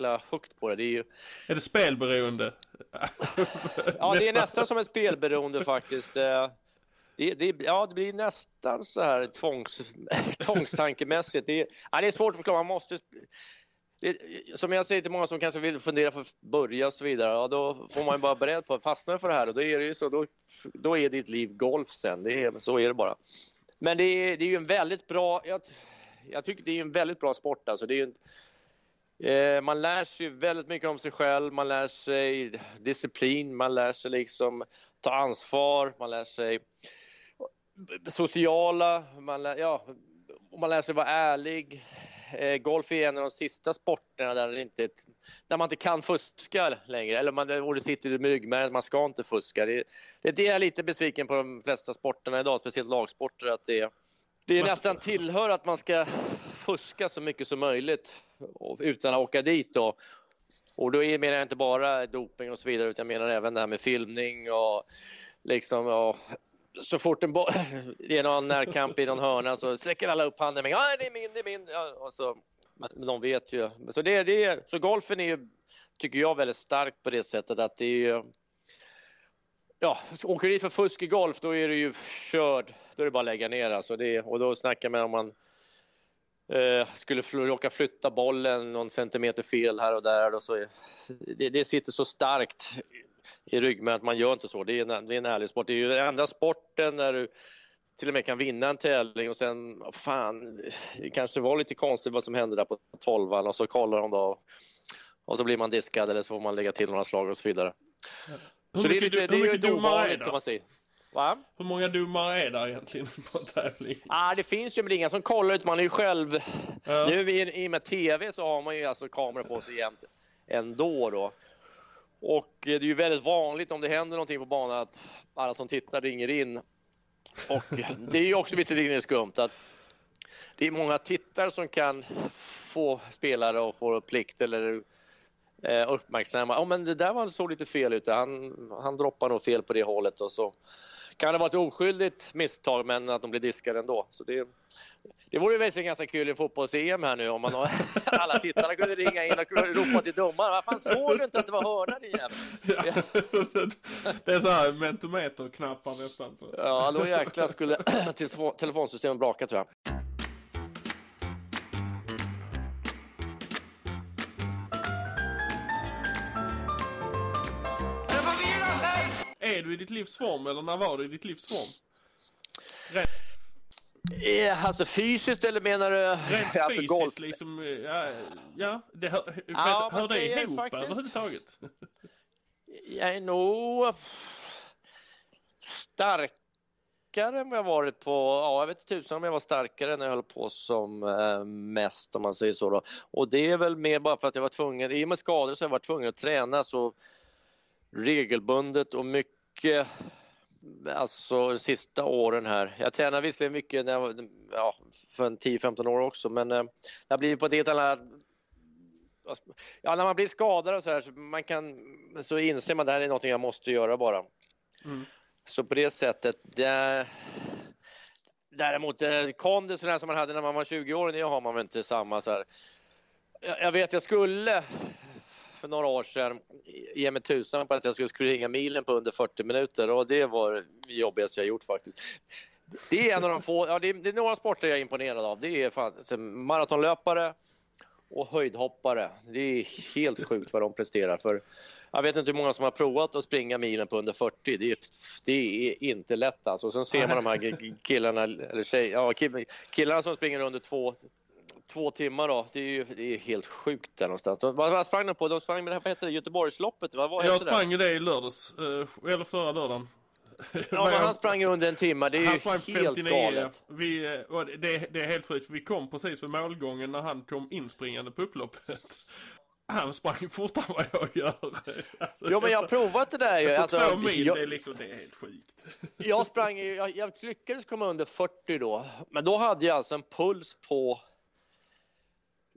Högt på det. det är, ju... är det spelberoende? ja, det är nästan som ett spelberoende faktiskt. Det, det, ja, det blir nästan så här tvångs, tvångstankemässigt. Det, ja, det är svårt att förklara. Man måste... det, som jag säger till många som kanske vill fundera på att börja och så vidare, ja, då får man ju bara beredd på att fastna för det här och då är det ju så, då, då är ditt liv golf sen. Det är, så är det bara. Men det är, det är ju en väldigt bra, jag, jag tycker det är en väldigt bra sport alltså. Det är en, eh, Eh, man lär sig väldigt mycket om sig själv, man lär sig disciplin, man lär sig liksom ta ansvar, man lär sig sociala, man lär, ja, man lär sig vara ärlig. Eh, golf är en av de sista sporterna där, det inte, där man inte kan fuska längre. Eller man, och det sitter i myggmärgen, man ska inte fuska. Det, det, är jag lite besviken på de flesta sporterna idag, speciellt lagsporter. Att det, är det är nästan tillhör att man ska fuska så mycket som möjligt utan att åka dit. Då. Och då menar jag inte bara doping och så vidare, utan jag menar även det här med filmning och liksom, och så fort en det är någon närkamp i någon hörna så sträcker alla upp handen. Men, ja, det är min, det är min. Ja, och så, men de vet ju. Så, det, det, så golfen är ju, tycker jag, väldigt stark på det sättet att det är ju... Ja, åker du dit för fusk i golf, då är du ju körd. Då är det bara att lägga ner. Alltså det, och då snackar man om man eh, skulle råka flytta bollen någon centimeter fel här och där. Och så det, det sitter så starkt i ryggmärgen att man gör inte så. Det är, en, det är en ärlig sport. Det är ju den enda sporten där du till och med kan vinna en tävling och sen, fan, det kanske var lite konstigt vad som hände där på tolvan och så kollar de då och så blir man diskad eller så får man lägga till några slag och så vidare. Så det är lite, det är lite ovanligt om man säger. Va? Hur många domare är där egentligen på en tävling? Ah, det finns ju inga som kollar ut, man är ju själv... Ja. Nu i, i och med TV så har man ju alltså kameror på sig jämt ändå då. Och det är ju väldigt vanligt om det händer någonting på banan att alla som tittar ringer in. Och det är ju också visserligen skumt att det är många tittare som kan få spelare att få plikt eller eh, uppmärksamma. Ja, oh, men det där var såg lite fel ut. Han, han droppar nog fel på det hållet och så kan det vara ett oskyldigt misstag, men att de blir diskade ändå. Så det, det vore väl ganska kul i fotbolls-EM här nu om man har, alla tittarna kunde ringa in och ropa till domaren. Vad fan såg du inte att det var hörna din jävel? Ja. det är så här mentometer-knappar nästan. Så. Ja, då jäklar skulle telefonsystemet braka tror jag. Är du i ditt livs form eller när var du i ditt livs form? Rätt. Eh, alltså fysiskt eller menar du? Rent alltså fysiskt golf. liksom. Ja, ja det hör, ja, hör det ihop faktiskt, överhuvudtaget? Jag är nog starkare än vad jag varit på, ja jag vet tusan om jag var starkare när jag höll på som eh, mest om man säger så då. Och det är väl mer bara för att jag var tvungen, i och med skador så har jag varit tvungen att träna så regelbundet och mycket alltså de sista åren här. Jag tränade visserligen mycket när jag, ja, för 10-15 år också men eh, det har blivit på ett helt annat Ja, när man blir skadad och så här så, man kan, så inser man att det här är något jag måste göra bara. Mm. Så på det sättet, det, däremot eh, kondisen som man hade när man var 20 år, det har man väl inte samma så här. Jag, jag vet, jag skulle för några år sedan ge mig tusan på att jag skulle springa milen på under 40 minuter och det var det jobbigaste jag gjort faktiskt. Det är en av de få, ja, det är, det är några sporter jag är imponerad av. Det är fan, maratonlöpare och höjdhoppare. Det är helt sjukt vad de presterar. För jag vet inte hur många som har provat att springa milen på under 40. Det är, det är inte lätt alltså. Sen ser man de här killarna, eller tjej, ja, killarna som springer under två, två timmar då. Det är ju det är helt sjukt där någonstans. Vad, vad sprang de på? De sprang med det här, vad heter det, Göteborgsloppet? Vad, vad jag sprang ju det i lördags, eh, eller förra lördagen. Ja, men han sprang under en timme. Det är han ju helt 59, galet. Vi, eh, det, det är helt sjukt. Vi kom precis vid målgången när han kom inspringande på upploppet. Han sprang fortare än vad jag gör. Alltså, jo, men jag har provat det där ju. Alltså, två mil, jag, det, är liksom, det är helt sjukt. Jag sprang, jag, jag lyckades komma under 40 då. Men då hade jag alltså en puls på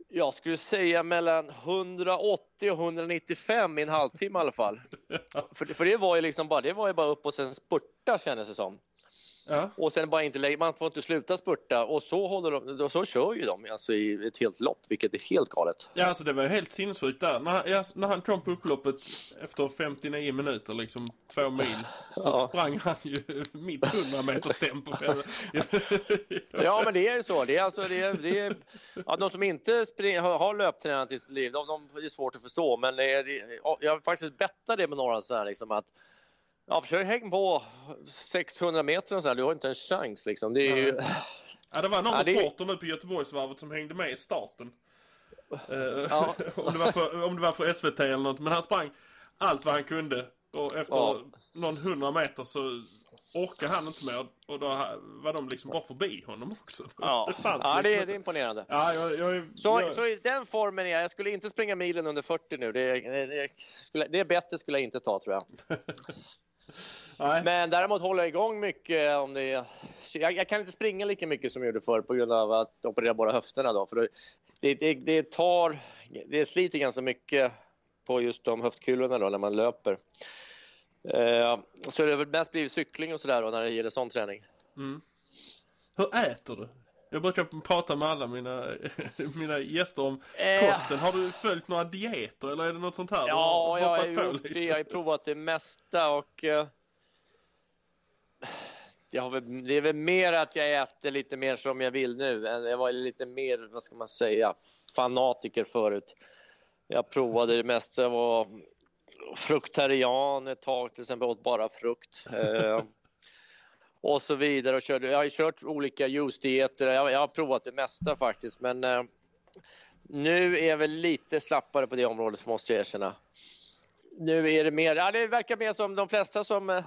jag skulle säga mellan 180 och 195 i en halvtimme i alla fall. för, för det var ju liksom bara, det var ju bara upp och sen spurta kändes det som. Ja. Och sen bara inte lägga, man får inte sluta spurta och så håller de, så kör ju de alltså i ett helt lopp, vilket är helt galet. Ja, alltså det var ju helt sinnessjukt där. När, han- ja, när han kom på upploppet efter 59 minuter, liksom två mil, så Ja. sprang han ju mitt 100 meters tempo. Ja, men det är ju så. Det är alltså, det är, det är, ja, de som inte spring, har, har löptränat i sitt liv, de, de är svårt att förstå. Men det är, jag har faktiskt bettat det med några så här, liksom att Ja, försök häng på 600 meter och så här, du har inte en chans liksom. Det är ju... Ja, det var någon Ja, det- reporter nu på Göteborgsvarvet som hängde med i starten. Eh, Ja. om, det var för, om det var för SVT eller något. Men han sprang allt vad han kunde. Och efter Ja. någon hundra meter så orkade han inte mer. Och då var de liksom bara förbi honom också. Ja, Det fanns ja det, liksom är, inte. det är imponerande. Ja, jag, jag, är- Så, jag, så i den formen är jag. Jag skulle inte springa milen under 40 nu. Det, det, det, skulle, det bättre skulle jag inte ta tror jag. nej. Men däremot håller jag igång mycket om det är... Jag, jag kan inte springa lika mycket som jag gjorde förr på grund av att operera bara höfterna då. För det, det, det, tar... Det sliter ganska mycket på just de höftkulorna då när man löper. Eh, så det har mest blivit cykling och sådär när det gäller sån träning. Hur äter du? Jag brukar prata med alla mina, mina gäster om Eh. kosten. Har du följt några dieter eller är det något sånt här? Ja, jag har, gjort det. liksom? jag har ju provat det mesta och eh, väl, det är väl mer att jag äter lite mer som jag vill nu. än- Jag var lite mer, vad ska man säga, fanatiker förut. Jag provade det mesta. Jag var fruktarian ett tag, till exempel åt bara frukt. Och så vidare. Och körde, jag har ju kört olika juice-dieter. Jag, jag har provat det mesta faktiskt, men eh, nu är jag väl lite slappare på det området, måste jag erkänna. Nu är det mer, ja, det verkar mer som de flesta som eh,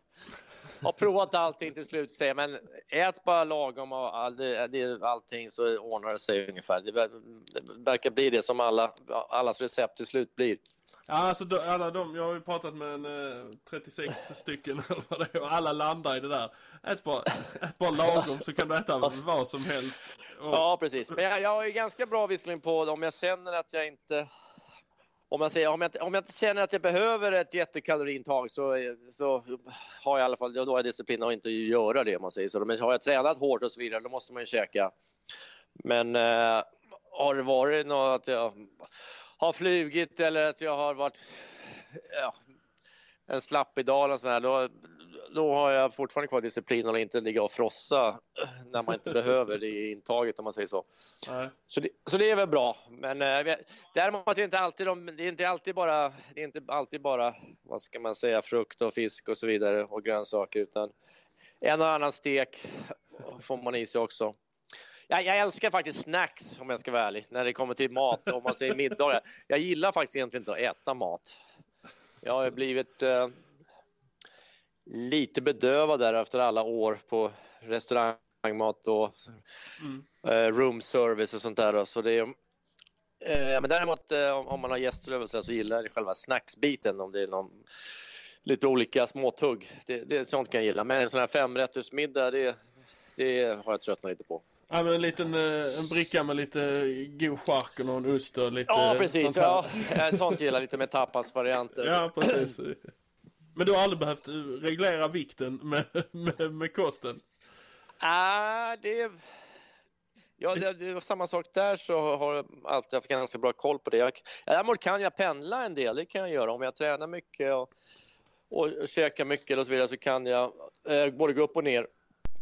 har provat allting till slut säger, men ät bara lagom och all, det, det, allting så ordnar det sig ungefär. Det, det verkar bli det som alla, allas recept till slut blir. Ja, alltså då, alla de, jag har ju pratat med en eh, 36 stycken eller vad det är och alla landar i det där. Ät bara, ät bara lagom så kan du äta vad som helst. Och, Ja, precis. Men jag, jag är ganska bra visserligen på det om jag känner att jag inte... Om jag, säger, om, jag, inte- om jag inte känner att jag behöver ett jättekaloriintag så, så har jag i alla fall då har jag disciplin att inte göra det om man säger så. Men har jag tränat hårt och så vidare då måste man ju käka. Men eh, har det varit något att jag har flugit eller att jag har varit ja, en slapp dag eller sådär, då, då har jag fortfarande kvar disciplin och inte ligga och frossa när man inte behöver det i intaget om man säger så. nej. Så det, så det är väl bra. Men eh, däremot är det inte alltid, de, det är inte alltid bara, det är inte alltid bara, vad ska man säga, frukt och fisk och så vidare och grönsaker utan en och annan stek får man i sig också. Jag, jag älskar faktiskt snacks om jag ska vara ärlig, när det kommer till mat, om man säger middagar. Jag gillar faktiskt egentligen inte att äta mat. Jag har blivit eh, lite bedövad där efter alla år på restaurangmat och eh, room service och sånt där. Då. Så det eh, men däremot eh, om, man har gäster över så gillar jag själva snacksbiten om det är någon lite olika småtugg. Det, det, sånt kan jag gilla. Men en sån här femrättersmiddag, det, det har jag tröttnat lite på. Ja, men en liten eh, en bricka med lite god chark och någon ost och lite Ja, precis. sånt. Ja, sånt gillar lite med tapasvarianter. Ja, precis. Men du har aldrig behövt eh, reglera vikten med, med, med kosten? Ah, det... Ja, det, det var samma sak där så har jag alltid haft ganska bra koll på det. Jag, däremot kan jag pendla en del, det kan jag göra. Om jag tränar mycket och, och käkar mycket och så vidare så kan jag eh, både gå upp och ner.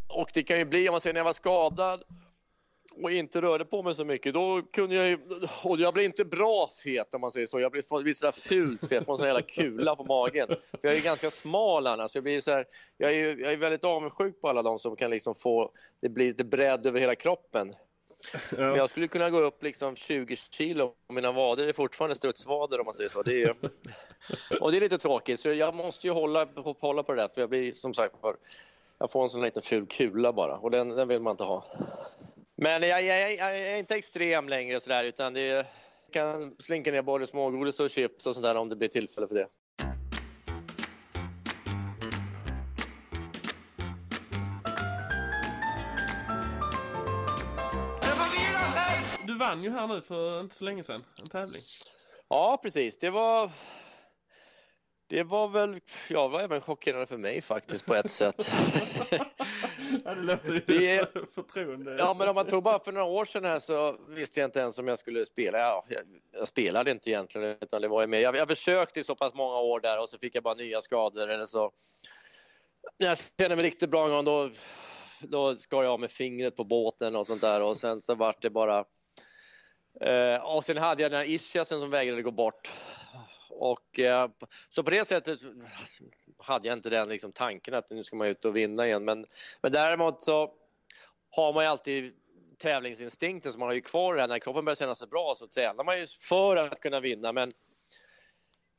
Och det kan ju bli, om man säger när jag var skadad och inte rörde på mig så mycket, då kunde jag ju, och jag blev inte bra fet om man säger så. Jag blev, jag blev sådär fult fet, får en sån jävla kula på magen. För jag är ju ganska smal annars. Jag, blir så här, jag, är, jag är väldigt avundsjuk på alla de som kan liksom få, det blir lite bredd över hela kroppen. Men jag skulle kunna gå upp liksom 20 kilo och mina vader är fortfarande strutsvader om man säger så. Det är, och det är lite tråkigt, så jag måste ju hålla, på- hålla på det där för jag blir som sagt jag får en sån liten ful kula bara och den, den vill man inte ha. Men jag, jag, jag, är inte extrem längre sådär utan det kan slinka ner både smågodis och chips och sånt där om det blir tillfälle för det. Du vann ju här nu för inte så länge sedan, en tävling. Ja, precis. Det var... Det var väl, ja, var även chockerande för mig faktiskt på ett sätt. ja, det låter Det- förtroende. Ja, men om man tog bara för några år sedan här så visste jag inte ens om jag skulle spela. Ja, jag, jag spelade inte egentligen, utan det var ju mer. Jag, jag försökte i så pass många år där och så fick jag bara nya skador eller så. När jag kände mig riktigt bra en gång då, då skar jag av med fingret på båten och sånt där och sen så vart det bara... Eh, och sen hade jag den här ischiasen som vägrade gå bort. Och eh, så på det sättet hade jag inte den liksom, tanken att nu ska man ut och vinna igen. Men, men däremot så har man ju alltid tävlingsinstinkten som man har ju kvar här. När kroppen börjar känna sig bra så tränar man ju för att kunna vinna. Men,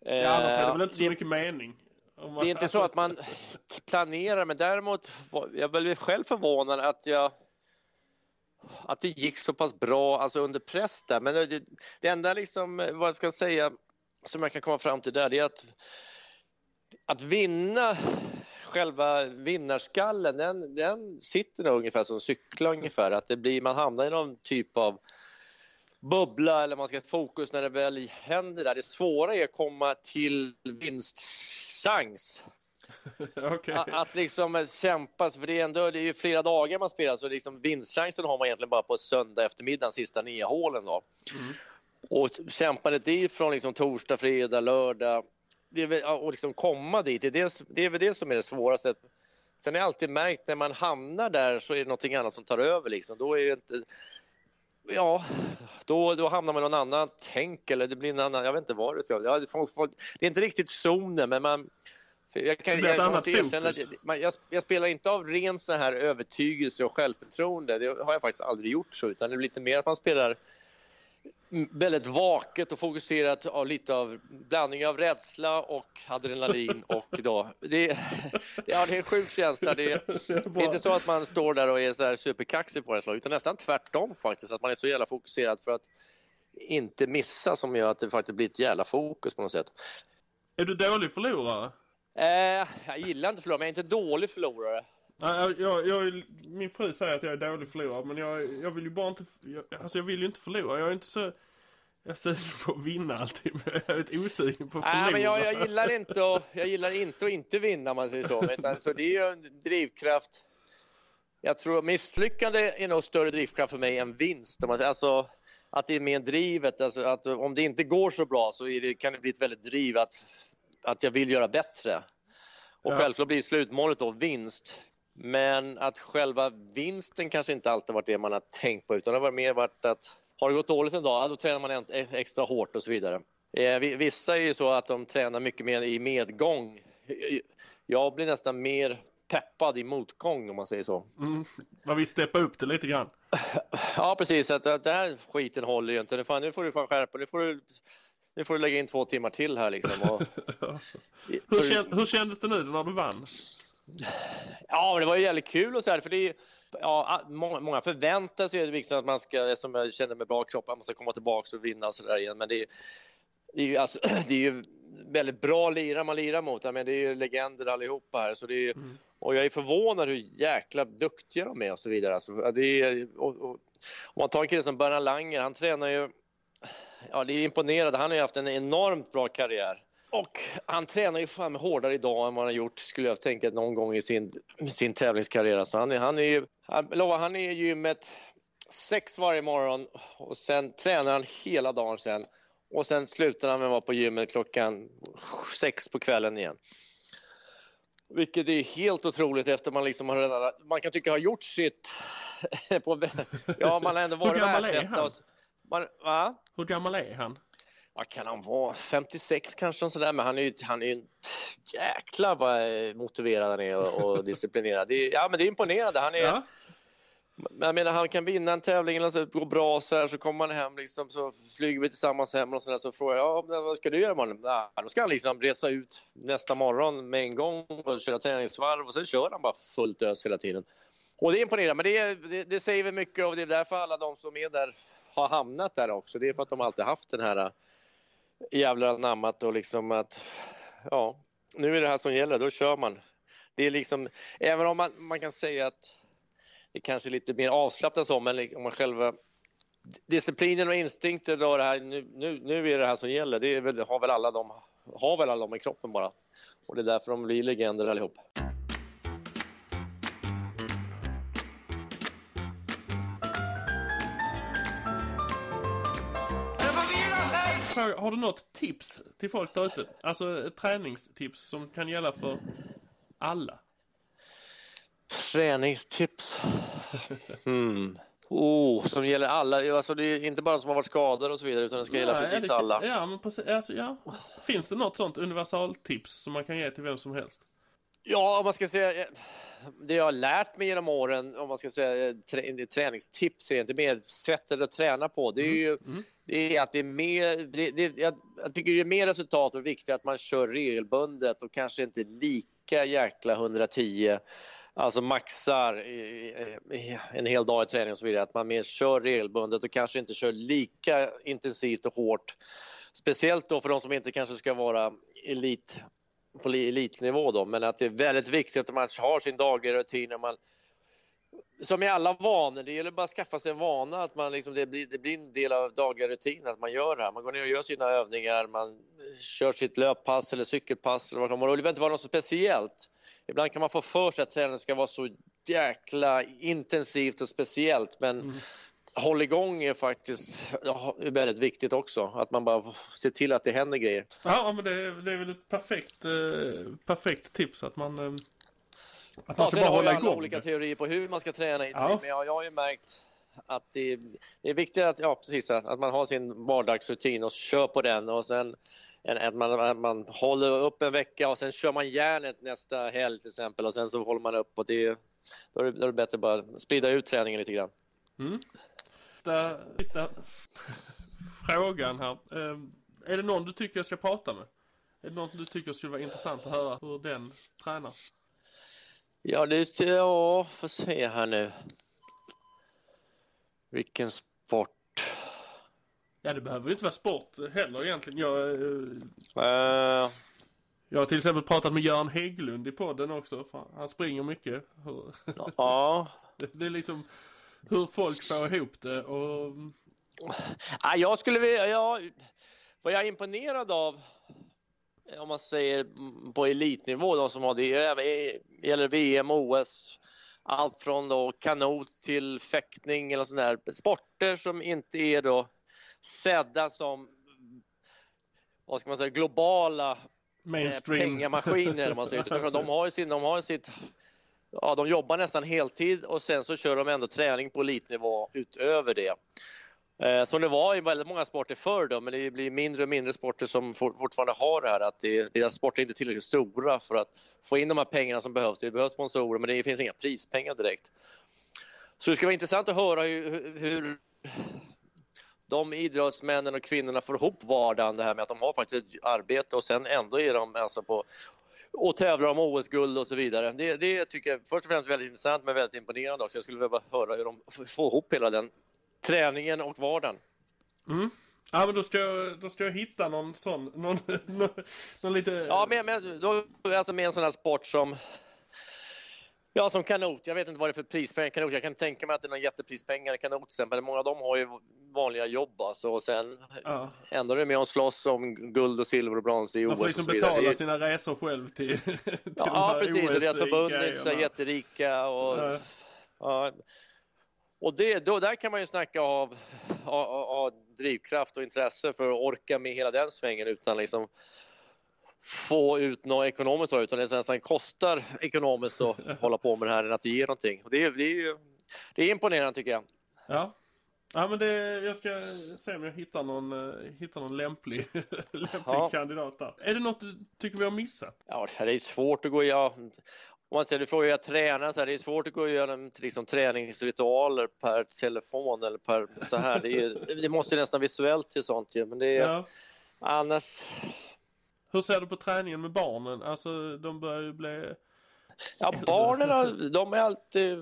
eh, Ja, annars är det väl inte så det- mycket mening. Man- det är inte så alltså- att man planerar, men däremot var jag blev själv förvånad att jag att det gick så pass bra alltså under press där. Men det, det enda liksom, vad jag ska säga som jag kan komma fram till där, det är att att vinna själva vinnarskallen, den, den sitter nog ungefär som cykla ungefär. Att det blir, man hamnar i någon typ av bubbla eller man ska ha fokus när det väl händer där. Det svåra är att komma till vinstchans. Okej. Att, att liksom kämpa, för det är ändå det är ju flera dagar man spelar så liksom vinstchansen har man egentligen bara på söndag eftermiddag, sista nio hålen då. Och kämpandet dit från liksom torsdag, fredag, lördag det är väl, och liksom komma dit, det är, det, det är väl det som är det svåraste. Sen har jag alltid märkt när man hamnar där så är det någonting annat som tar över liksom. Då är inte Ja, då, då hamnar man i någon annan tänk eller det blir en annan, jag vet inte vad det ska ja, det, folk, folk, det är inte riktigt zonen men man jag, kan, Det blir ett jag, annat fokus. jag, jag spelar inte av ren så här övertygelse och självförtroende. Det har jag faktiskt aldrig gjort så, utan det är lite mer att man spelar väldigt vaket och fokuserat av lite av blandning av rädsla och adrenalin och då det, ja, det är en sjuk känsla. Det är, det är inte så att man står där och är så här superkaxig på det slag, utan nästan tvärtom faktiskt, att man är så jävla fokuserad för att inte missa som gör att det faktiskt blir ett jävla fokus på något sätt. Är du dålig förlorare? Eh, jag gillar inte att förlora, men jag är inte dålig förlorare. Jag, jag, jag, min fru säger att jag är dålig förlorare men jag, jag vill ju bara inte... Jag, alltså jag vill ju inte förlora. Jag är inte så... Jag är sugen på att vinna alltid men jag är lite osugen på att förlora. Nej, men jag, jag, gillar inte att, jag gillar inte att inte vinna om man säger så. Utan, så det är ju en drivkraft. Jag tror misslyckande är nog större drivkraft för mig än vinst. Om man säger. Alltså, att det är mer drivet. Alltså, att om det inte går så bra så det, kan det bli ett väldigt driv att, att jag vill göra bättre. Och Ja. självklart blir slutmålet då vinst. Men att själva vinsten kanske inte alltid varit det man har tänkt på utan det har mer varit att har det gått dåligt en dag, då tränar man en- extra hårt och så vidare. Eh, vi- Vissa är ju så att de tränar mycket mer i medgång. Jag blir nästan mer peppad i motgång om man säger så. Mm, man vill steppa upp det lite grann. Ja, precis. Att, att den här skiten håller ju inte. Nu, fan, nu får du fan skärpa Nu får du, nu får du lägga in två timmar till här liksom. Och, Hur, kän, hur kändes det nu när du vann? Ja, det var ju jävligt kul och så här, för det är, ja, många, förväntar sig ju liksom att man ska, som jag känner med bra kropp, att man ska komma tillbaka och vinna och så där igen. Men det är, det är ju alltså, det är ju väldigt bra lirare man lirar mot, men det är ju legender allihopa här. Så det är, Och jag är förvånad hur jäkla duktiga de är och så vidare. Alltså, det är, och, och, om man tar en kille som Bernhard Langer, han tränar ju, ja det är imponerande, han har ju haft en enormt bra karriär. Och han tränar ju fan hårdare idag än vad han har gjort, skulle jag tänka, någon gång i sin, sin tävlingskarriär. Så han är, han är ju, han, lovar, han är i gymmet sex varje morgon och sen tränar han hela dagen sen. Och sen slutar han med att vara på gymmet klockan sex på kvällen igen. Vilket är helt otroligt efter man liksom har redan, man kan tycka har gjort sitt. på, ja, man har ändå varit gammal är världsetta. han? Man, va? Hur gammal är han? Vad kan han vara? 56 kanske, och sådär. men han är ju han är ju en jäkla vad motiverad han är och, och disciplinerad. Det är, ja, men det är imponerande. Han är, Ja. jag menar, han kan vinna en tävling eller så går bra så här så kommer han hem liksom så flyger vi tillsammans hem och så, där, så frågar jag ja, vad ska du göra imorgon? Ja, då ska han liksom resa ut nästa morgon med en gång och köra träningsvarv och sen kör han bara fullt ös hela tiden. Och det är imponerande, men det, det, det säger väl mycket och det är därför alla de som är där har hamnat där också. Det är för att de alltid haft den här jävlar anammat och liksom att ja, nu är det här som gäller, då kör man. Det är liksom, även om man, man kan säga att det kanske är lite mer avslappnat så, men om man själva disciplinen och instinkten då det här, nu, nu, nu är det här som gäller, det är väl, har väl alla de har väl alla de i kroppen bara. Och det är därför de blir legender allihop. Har du något tips till folk där ute? Alltså träningstips som kan gälla för alla? Träningstips? Hmm. Oh, som gäller alla. Alltså det är inte bara de som har varit skadade och så vidare utan det ska gälla Nej, precis det- alla. Ja, men precis, alltså, ja. Finns det något sånt universaltips som man kan ge till vem som helst? Ja, om man ska säga eh, det jag har lärt mig genom åren, om man ska säga eh, trä, träningstips, är inte mer sättet att träna på. Det är ju det är att det är mer, det, det, jag, jag tycker det är mer resultat och viktigt att man kör regelbundet och kanske inte lika jäkla 110 Alltså maxar i, i, en hel dag i träning och så vidare. Att man mer kör regelbundet och kanske inte kör lika intensivt och hårt. Speciellt då för de som inte kanske ska vara elit på elitnivå då, men att det är väldigt viktigt att man har sin dagliga rutin. och Man, som i alla vanor, det gäller bara att skaffa sig en vana, att man liksom, det, blir, det blir en del av dagliga rutinen, att man gör det här. Man går ner och gör sina övningar, man kör sitt löppass eller cykelpass. Eller vad det kan vara. Det behöver inte vara något så speciellt. Ibland kan man få för sig att träningen ska vara så jäkla intensivt och speciellt, men mm håll igång är faktiskt ja, är väldigt viktigt också. Att man bara ser till att det händer grejer. Ja, men det, är- det är väl ett perfekt, eh, perfekt tips att man, eh, att man Ja, ska sen bara har hålla alla igång. olika det. teorier på hur man ska träna. Ja. Men jag, jag har ju märkt att det, det är viktigt att, ja, precis, att att man har sin vardagsrutin och kör på den. Och sen en, att man, att man håller upp en vecka och sen kör man järnet nästa helg till exempel. Och sen så håller man upp. Och det, då, är det, då är det bättre att bara sprida ut träningen lite grann. Sista, sista frågan här. Eh, är det någon du tycker jag ska prata med? Är det någon du tycker skulle vara intressant att höra hur den tränar? Ja, det ja, får se här nu. Vilken sport. Ja, det behöver ju inte vara sport heller egentligen. Jag, Eh, jag har till exempel pratat med Göran Hägglund i podden också. Han springer mycket. Ja. Det, det är liksom hur folk får ihop det och... Ja, jag skulle vilja, ja, vad jag är imponerad av, om man säger på elitnivå, de som har det, gäller VM, OS, allt från då kanot till fäktning eller sådana där sporter som inte är då sedda som, vad ska man säga, globala eh, Mainstream. pengamaskiner. Man säger. De har ju sin, de har sitt, ja, de jobbar nästan heltid och sen så kör de ändå träning på elitnivå utöver det. Eh, Som det var i väldigt många sporter förr då, men det blir mindre och mindre sporter som for, fortfarande har det här att det, deras sporter är inte tillräckligt stora för att få in de här pengarna som behövs. Det behövs sponsorer men det finns inga prispengar direkt. Så det ska vara intressant att höra hur, hur de idrottsmännen och kvinnorna får ihop vardagen, det här med att de har faktiskt ett arbete och sen ändå är de alltså på och tävlar om OS-guld och så vidare. Det, det tycker jag först och främst väldigt intressant men väldigt imponerande också. Jag skulle vilja höra hur de får ihop hela den träningen och vardagen. Ja men då ska, jag, då ska jag hitta någon sån, någon, någon, någon lite... Ja, men, men då, alltså med en sån här sport som Ja, som kanot. Jag vet inte vad det är för prispengar kanot. Jag kan tänka mig att det är någon jätteprispengar i kanot till exempel. Många av dem har ju vanliga jobb alltså. Och sen Ja. ändå är det med och slåss om guld och silver och brons i Man får OS liksom betala sina resor själv till, till de Ja, här precis. Och deras förbund är inte så jätterika. Och, Ja. ja. och det, då, där kan man ju snacka av, av, av drivkraft och intresse för att orka med hela den svängen utan liksom få ut något ekonomiskt av det, utan det nästan kostar ekonomiskt att hålla på med det här än att det ger någonting. Och det, är- det, är, ju- det är imponerande tycker jag. Ja. Ja men det, jag ska se om jag hittar någon, eh, hittar någon lämplig, lämplig Ja. kandidat där. Är det något du tycker vi har missat? Ja, det är svårt att gå ja, om man säger, du frågar jag tränar så här, det är svårt att gå igenom liksom, träningsritualer per telefon eller per så här. Det, är, det måste ju nästan visuellt till sånt ju, men det är Ja. annars. Hur ser du på träningen med barnen? Alltså de börjar ju bli... Ja, barnen har, de har alltid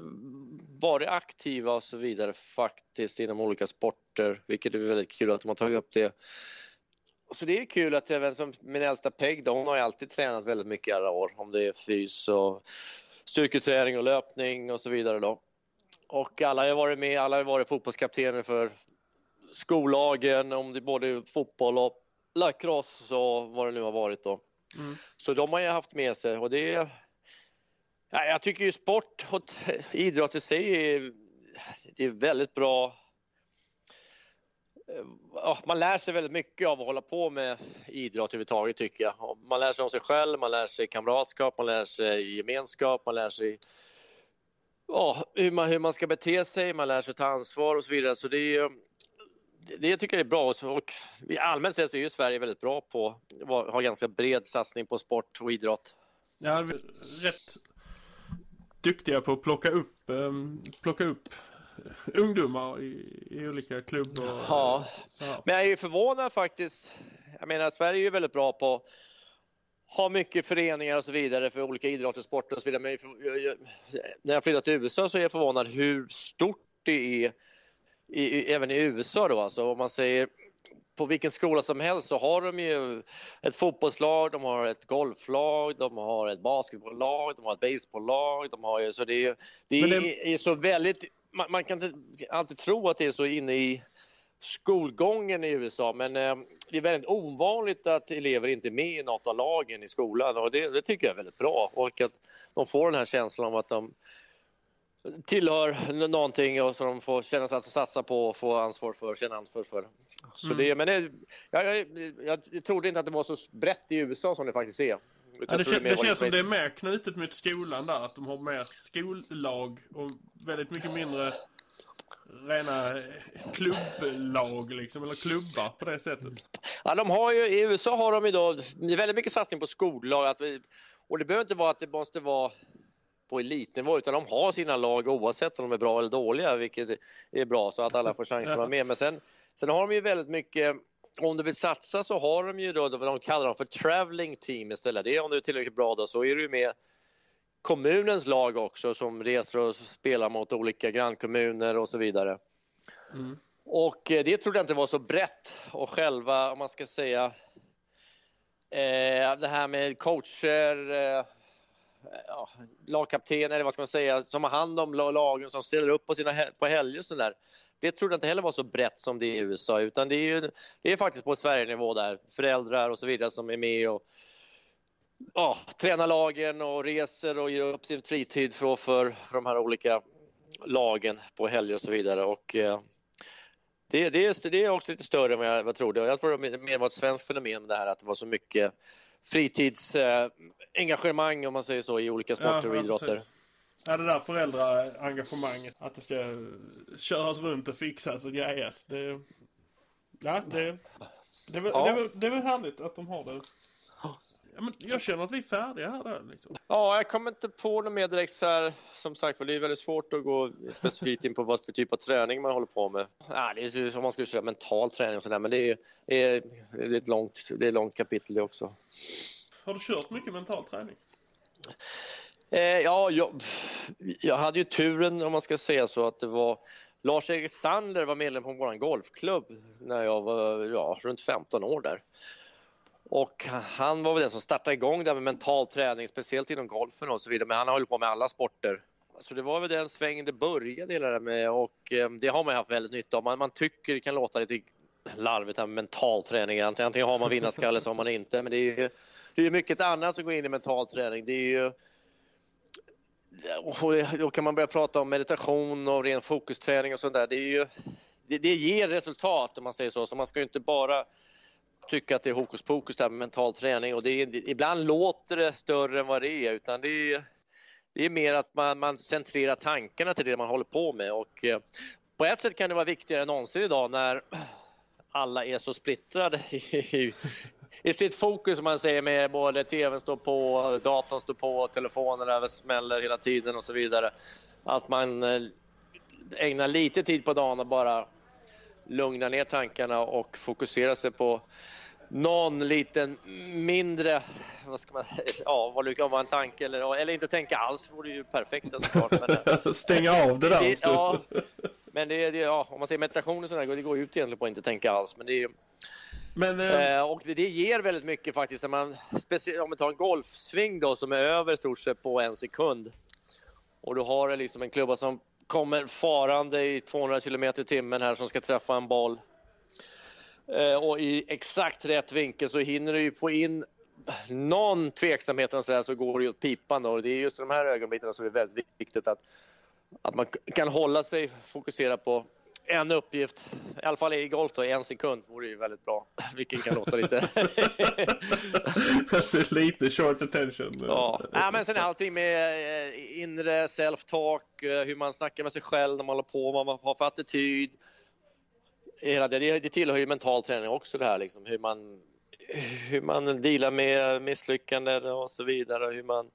varit aktiva och så vidare faktiskt inom olika sporter, vilket är väldigt kul att de har tagit upp det. Så det är kul att även som min äldsta Peg, då, hon har ju alltid tränat väldigt mycket alla år, om det är fys och styrketräning och löpning och så vidare då. Och alla har varit med, alla har varit fotbollskaptener för skollagen, om det är både fotboll och lacrosse och vad det nu har varit då. Mm. Så de har ju haft med sig och det. Ja, jag tycker ju sport och idrott i sig är, det är väldigt bra. Man lär sig väldigt mycket av att hålla på med idrott överhuvudtaget tycker jag. Man lär sig om sig själv, man lär sig kamratskap, man lär sig gemenskap, man lär sig ja, hur, man, hur man ska bete sig, man lär sig ta ansvar och så vidare. Så det, är, det tycker jag är bra. Och allmänt sett så är ju Sverige väldigt bra på att ha ganska bred satsning på sport och idrott. Ja, rätt duktiga på att plocka upp, um, plocka upp ungdomar i, i olika klubbar. Ja, men jag är ju förvånad faktiskt. Jag menar, Sverige är ju väldigt bra på har mycket föreningar och så vidare för olika idrotter, sporter och så vidare. Men när jag flyttade till USA så är jag förvånad hur stort det är i, i, även i USA då alltså. Om man säger på vilken skola som helst så har de ju ett fotbollslag, de har ett golflag, de har ett basketbolllag, de har ett baseballlag. De har ju, så det, det, det... är så väldigt... Man, man, kan inte alltid tro att det är så inne i skolgången i USA men eh, det är väldigt ovanligt att elever inte är med i något av lagen i skolan och det, det, tycker jag är väldigt bra och att de får den här känslan av att de tillhör någonting och som de får känna sig att satsa på och få ansvar för, känna ansvar för. Så mm. det, men det, jag, jag, jag, trodde inte att det var så brett i USA som det faktiskt är. Ja, det, kän, det, känns som det är mer knutet mot skolan där, att de har mer skollag och väldigt mycket mindre rena klubblag liksom, eller klubbar på det sättet? Ja, de har ju, i USA har de ju då, det är väldigt mycket satsning på skollag. Att vi, och det behöver inte vara att det måste vara på elitnivå utan de har sina lag oavsett om de är bra eller dåliga vilket är bra så att alla får chans att vara med. Men sen, sen har de ju väldigt mycket om du vill satsa så har de ju då de kallar dem för traveling team istället. Det är om du är tillräckligt bra då så är du med kommunens lag också som reser och spelar mot olika grannkommuner och så vidare. Mm. Och eh, det trodde jag inte var så brett och själva, om man ska säga, eh, det här med coacher, eh, ja, lagkapten eller vad ska man säga, som har hand om lagen som ställer upp på sina på helger och sådär. Det trodde jag inte heller var så brett som det är i USA utan det är, ju, det är faktiskt på Sverigenivå där, föräldrar och så vidare som är med och ja, tränar lagen och reser och ger upp sin fritid för, för, för de här olika lagen på helger och så vidare. Och, eh, det, det, är, det är också lite större än vad jag, vad jag trodde. Jag tror det mer var ett svenskt fenomen det här att det var så mycket fritidsengagemang eh, om man säger så i olika sporter ja, och idrotter. Ja, det där föräldraengagemanget. Att det ska köras runt och fixas och grejas. Det, ja, det, det, det, ja. det, det är väl härligt att de har det Ja, men jag känner att vi är färdiga här där, liksom. Ja, jag kommer inte på något mer direkt så här. Som sagt, för det är väldigt svårt att gå specifikt in på vad för typ av träning man håller på med. Ja, det är som man skulle säga mental träning och sådär, men det är, är, det är ett långt, det är ett långt kapitel det också. Har du kört mycket mental träning? Eh, ja, jag, jag hade ju turen, om man ska säga så, att det var Lars-Erik Sander var medlem på vår golfklubb när jag var ja, runt 15 år där. Och han var väl den som startade igång det här med mental träning, speciellt inom golfen och så vidare. Men han har hållit på med alla sporter. Så det var väl den svängen det började hela det med och eh, det har man haft väldigt nytta av. Man, man tycker det kan låta lite larvigt här med mental träning. Antingen har man vinnarskalle eller så har man inte. Men det är ju det är mycket annat som går in i mental träning. Det är ju och då kan man börja prata om meditation och ren fokusträning och sånt där. Det, är ju, det, det ger resultat om man säger så. Så man ska ju inte bara tycka att det är hokus pokus där med mental träning och det är, ibland låter det större än vad det är utan det är, det är mer att man, man centrerar tankarna till det man håller på med och eh, på ett sätt kan det vara viktigare än någonsin idag när alla är så splittrade i, i sitt fokus, som man säger, med både tvn står på, datorn står på, telefonen smäller hela tiden och så vidare. Att man eh, ägnar lite tid på dagen och bara lugna ner tankarna och fokusera sig på någon liten mindre, vad ska man ja vad kan vara en tanke eller, eller inte tänka alls vore ju perfekt såklart. Men, eh, Stänga av det där det, ja, Men det, det, ja, om man säger meditation och sådär, det går ut egentligen på att inte tänka alls. Men det men, eh, och det, det, ger väldigt mycket faktiskt när man, om man tar en golfsving då som är över stort sett på en sekund och du har liksom en klubba som kommer farande i 200 km i timmen här som ska träffa en boll eh, och i exakt rätt vinkel så hinner du få in någon tveksamhet och så, så går det ju åt pipan. Då. Det är just de här ögonblicken som är väldigt viktigt att, att man kan hålla sig fokuserad på en uppgift, i alla fall i golf då, en sekund vore ju väldigt bra. Vilken kan låta lite... lite short attention. Ja, ja men sen allting med eh, inre self-talk, eh, hur man snackar med sig själv när man håller på, vad man har för attityd. Hela det, det tillhör ju mental träning också det här liksom, hur man hur man dealar med misslyckanden och så vidare. Hur man,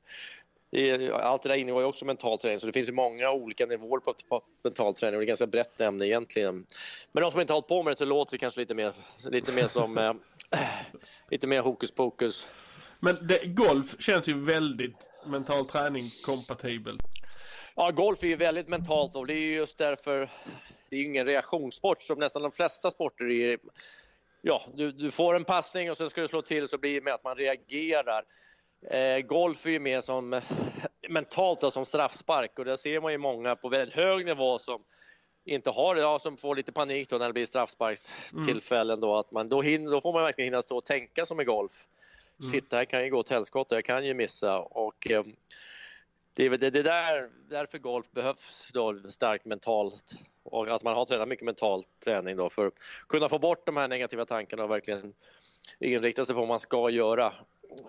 allt det där ingår ju också mental träning, så det finns ju många olika nivåer på, på mental träning och det är ett ganska brett ämne egentligen. Men de som inte har hållit på med det så låter det kanske lite mer, lite mer som eh, lite mer hokus pokus. Men det, golf känns ju väldigt mental träning kompatibelt. Ja, golf är ju väldigt mentalt och det är just därför det är ingen reaktionssport som nästan de flesta sporter är. Ja, du, du får en passning och sen ska du slå till så blir det med att man reagerar. Eh, golf är ju mer som mentalt då, som straffspark och där ser man ju många på väldigt hög nivå som inte har det, ja, som får lite panik då när det blir straffsparkstillfällen då att man då, hinner, då får man verkligen hinna stå och tänka som i golf. Mm. Shit, det här kan ju gå åt helskotta, jag kan ju missa och eh, det är det, det där därför golf behövs då starkt mentalt och att man har tränat mycket mental träning då för att kunna få bort de här negativa tankarna och verkligen inrikta sig på vad man ska göra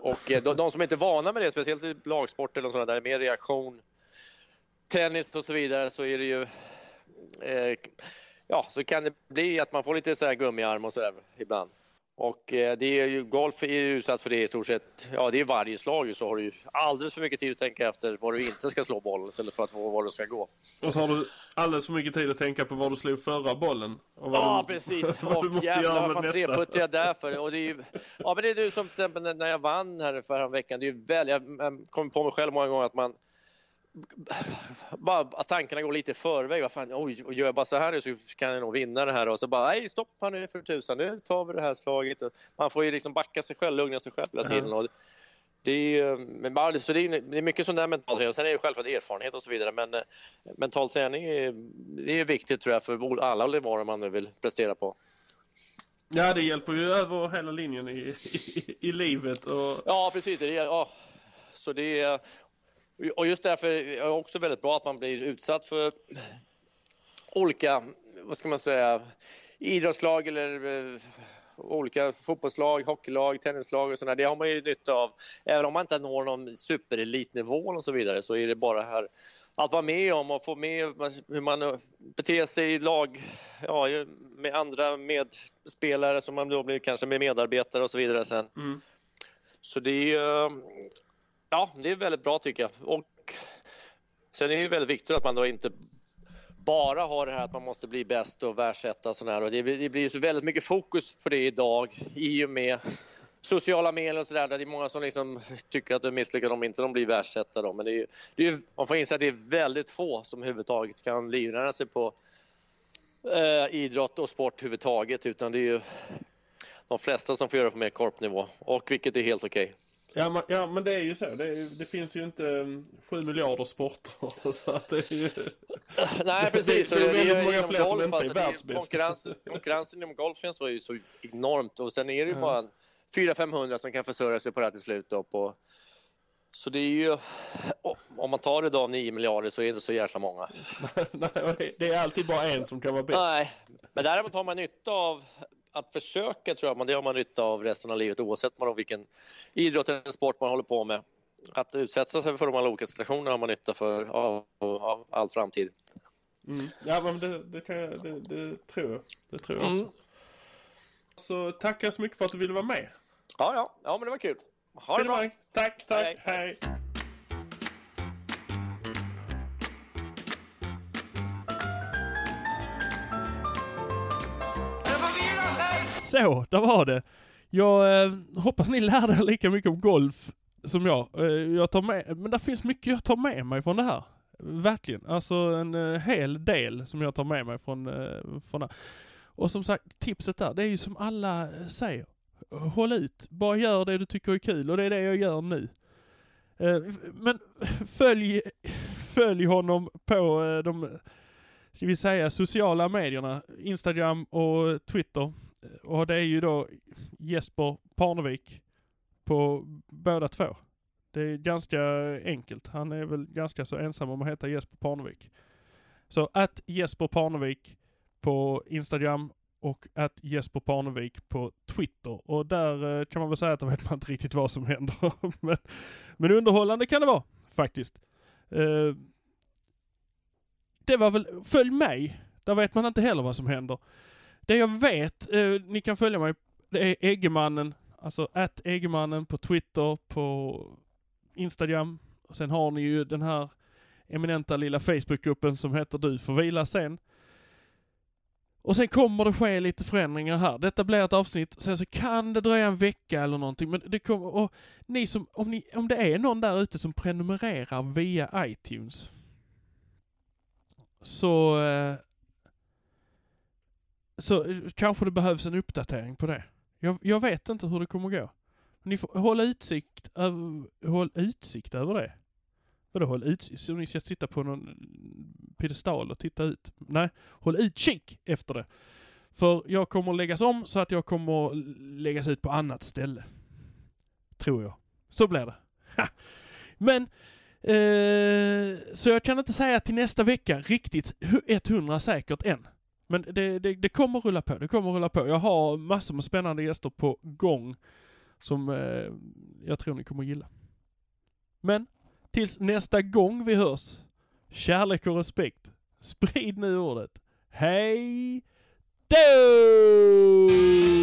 och eh, de, de, som inte är vana med det, speciellt i lagsport eller sådana där, mer reaktion, tennis och så vidare, så är det ju... Eh, ja, så kan det bli att man får lite så här gummiarm och så där ibland. Och eh, det är ju, golf är ju utsatt för det i stort sett, ja det är varje slag så har du ju alldeles för mycket tid att tänka efter var du inte ska slå bollen istället för att var du ska gå. Och så har du alldeles för mycket tid att tänka på var du slog förra bollen. Och ja du, precis, och jävlar vad fan treputtig jag där för. Och det är ju, ja men det är du som till exempel när jag vann här förra veckan, det är ju väl, jag, kommer på mig själv många gånger att man bara att tankarna går lite i förväg. Vad fan, oj, gör jag bara så här nu så kan jag nog vinna det här. Och så bara, nej stopp här nu för tusan, nu tar vi det här slaget. Man får ju liksom backa sig själv, lugna sig själv hela tiden. Mm. Och det är, men, så det är, det är mycket sån där mental träning. Sen är det självklart erfarenhet och så vidare. Men eh, mental träning är, det är viktigt tror jag för alla nivåer man nu vill prestera på. Ja, det hjälper ju över hela linjen i, i, i livet. Och... Ja, precis. Det är, ja. Så det är, och just därför är det också väldigt bra att man blir utsatt för olika, vad ska man säga, idrottslag eller uh, olika fotbollslag, hockeylag, tennislag och sådär. Det har man ju nytta av. Även om man inte når någon superelitnivå och så vidare så är det bara här att vara med om och få med hur man beter sig i lag ja, med andra medspelare som man då blir kanske med medarbetare och så vidare sen. Mm. Så det är Ja, det är väldigt bra tycker jag. Och sen är det ju väldigt viktigt att man då inte bara har det här att man måste bli bäst och världsetta och sådär. Och det, det blir så väldigt mycket fokus på det idag i och med sociala medier och sådär. Det är många som liksom tycker att de misslyckas om inte de blir världsetta. Då. Men det är, det är, man får inse att det är väldigt få som överhuvudtaget kan livnära sig på eh, idrott och sport överhuvudtaget. Utan det är ju de flesta som får göra det på mer korpnivå. Och vilket är helt okej. Okay. Ja men, ja, men det är ju så. Det, är, det finns ju inte um, sju miljarder sporter. Så att det är ju... Nej, precis. Det, det, är väldigt många fler golf, som inte alltså, är världsbäst. Konkurrens, konkurrensen inom golfen så är ju så enormt. Och sen är det ju ja. bara 400-500 som kan försörja sig på det här till slut. Då, på... Så det är ju... Om man tar idag 9 miljarder så är det inte så jävla många. det är alltid bara en som kan vara bäst. Nej, men däremot har man nytta av att försöka tror jag, men det har man nytta av resten av livet oavsett man vilken idrott eller sport man håller på med. Att utsätta sig för de här olika situationerna har man nytta för av, av all framtid. Mm. Ja, men det, det, kan jag, det, det, tror jag. Det tror jag mm. också. Så tackar så mycket för att du ville vara med. Ja, ja, ja men det var kul. Ha det bra. Tack, tack, hej. hej. Så, där var det. Jag eh, hoppas ni lärde er lika mycket om golf som jag. Eh, jag tar med, men det finns mycket jag tar med mig från det här. Verkligen. Alltså en eh, hel del som jag tar med mig från, eh, från det här. Och som sagt, tipset där, det är ju som alla säger. Håll ut, bara gör det du tycker är kul och det är det jag gör nu. Eh, men följ, följ honom på eh, de, ska vi säga, sociala medierna, Instagram och Twitter Eh, och det är ju då Jesper Parnevik på båda två. Det är ganska enkelt. Han är väl ganska så ensam om att heta Jesper Parnevik. Så att Jesper Parnevik på Instagram och att Jesper Parnevik på Twitter. Och där eh, kan man väl säga att då vet man inte riktigt vad som händer. men, men underhållande kan det vara, faktiskt. Uh, det var väl, följ mig. Där vet man inte heller vad som händer. Det jag vet, eh, ni kan följa mig, det är Eggemannen, alltså att Eggemannen på Twitter, på Instagram. Och sen har ni ju den här eminenta lilla Facebookgruppen som heter Du får vila sen. Och sen kommer det ske lite förändringar här. Detta blir ett avsnitt, sen så kan det dröja en vecka eller någonting, men det kommer, och ni som, om, ni, om det är någon där ute som prenumererar via iTunes, så, eh, så eh, kanske det behövs en uppdatering på det. Jag, jag vet inte hur det kommer gå. Ni får hålla utsikt, över, håll utsikt över det. Vadå håll utsikt? Så ni ska sitta på någon eh, piedestal och titta ut? Nej, håll utkik efter det. För jag kommer läggas om så att jag kommer läggas ut på annat ställe. Tror jag. Så blir det. Men, eh, så jag kan inte säga till nästa vecka riktigt 100 säkert än. Men det, det, det kommer rulla på, det kommer rulla på. Jag har massor med spännande gäster på gång som eh, jag tror ni kommer gilla. Men tills nästa gång vi hörs, kärlek och respekt. Sprid nu ordet. Hej då!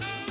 Thank you.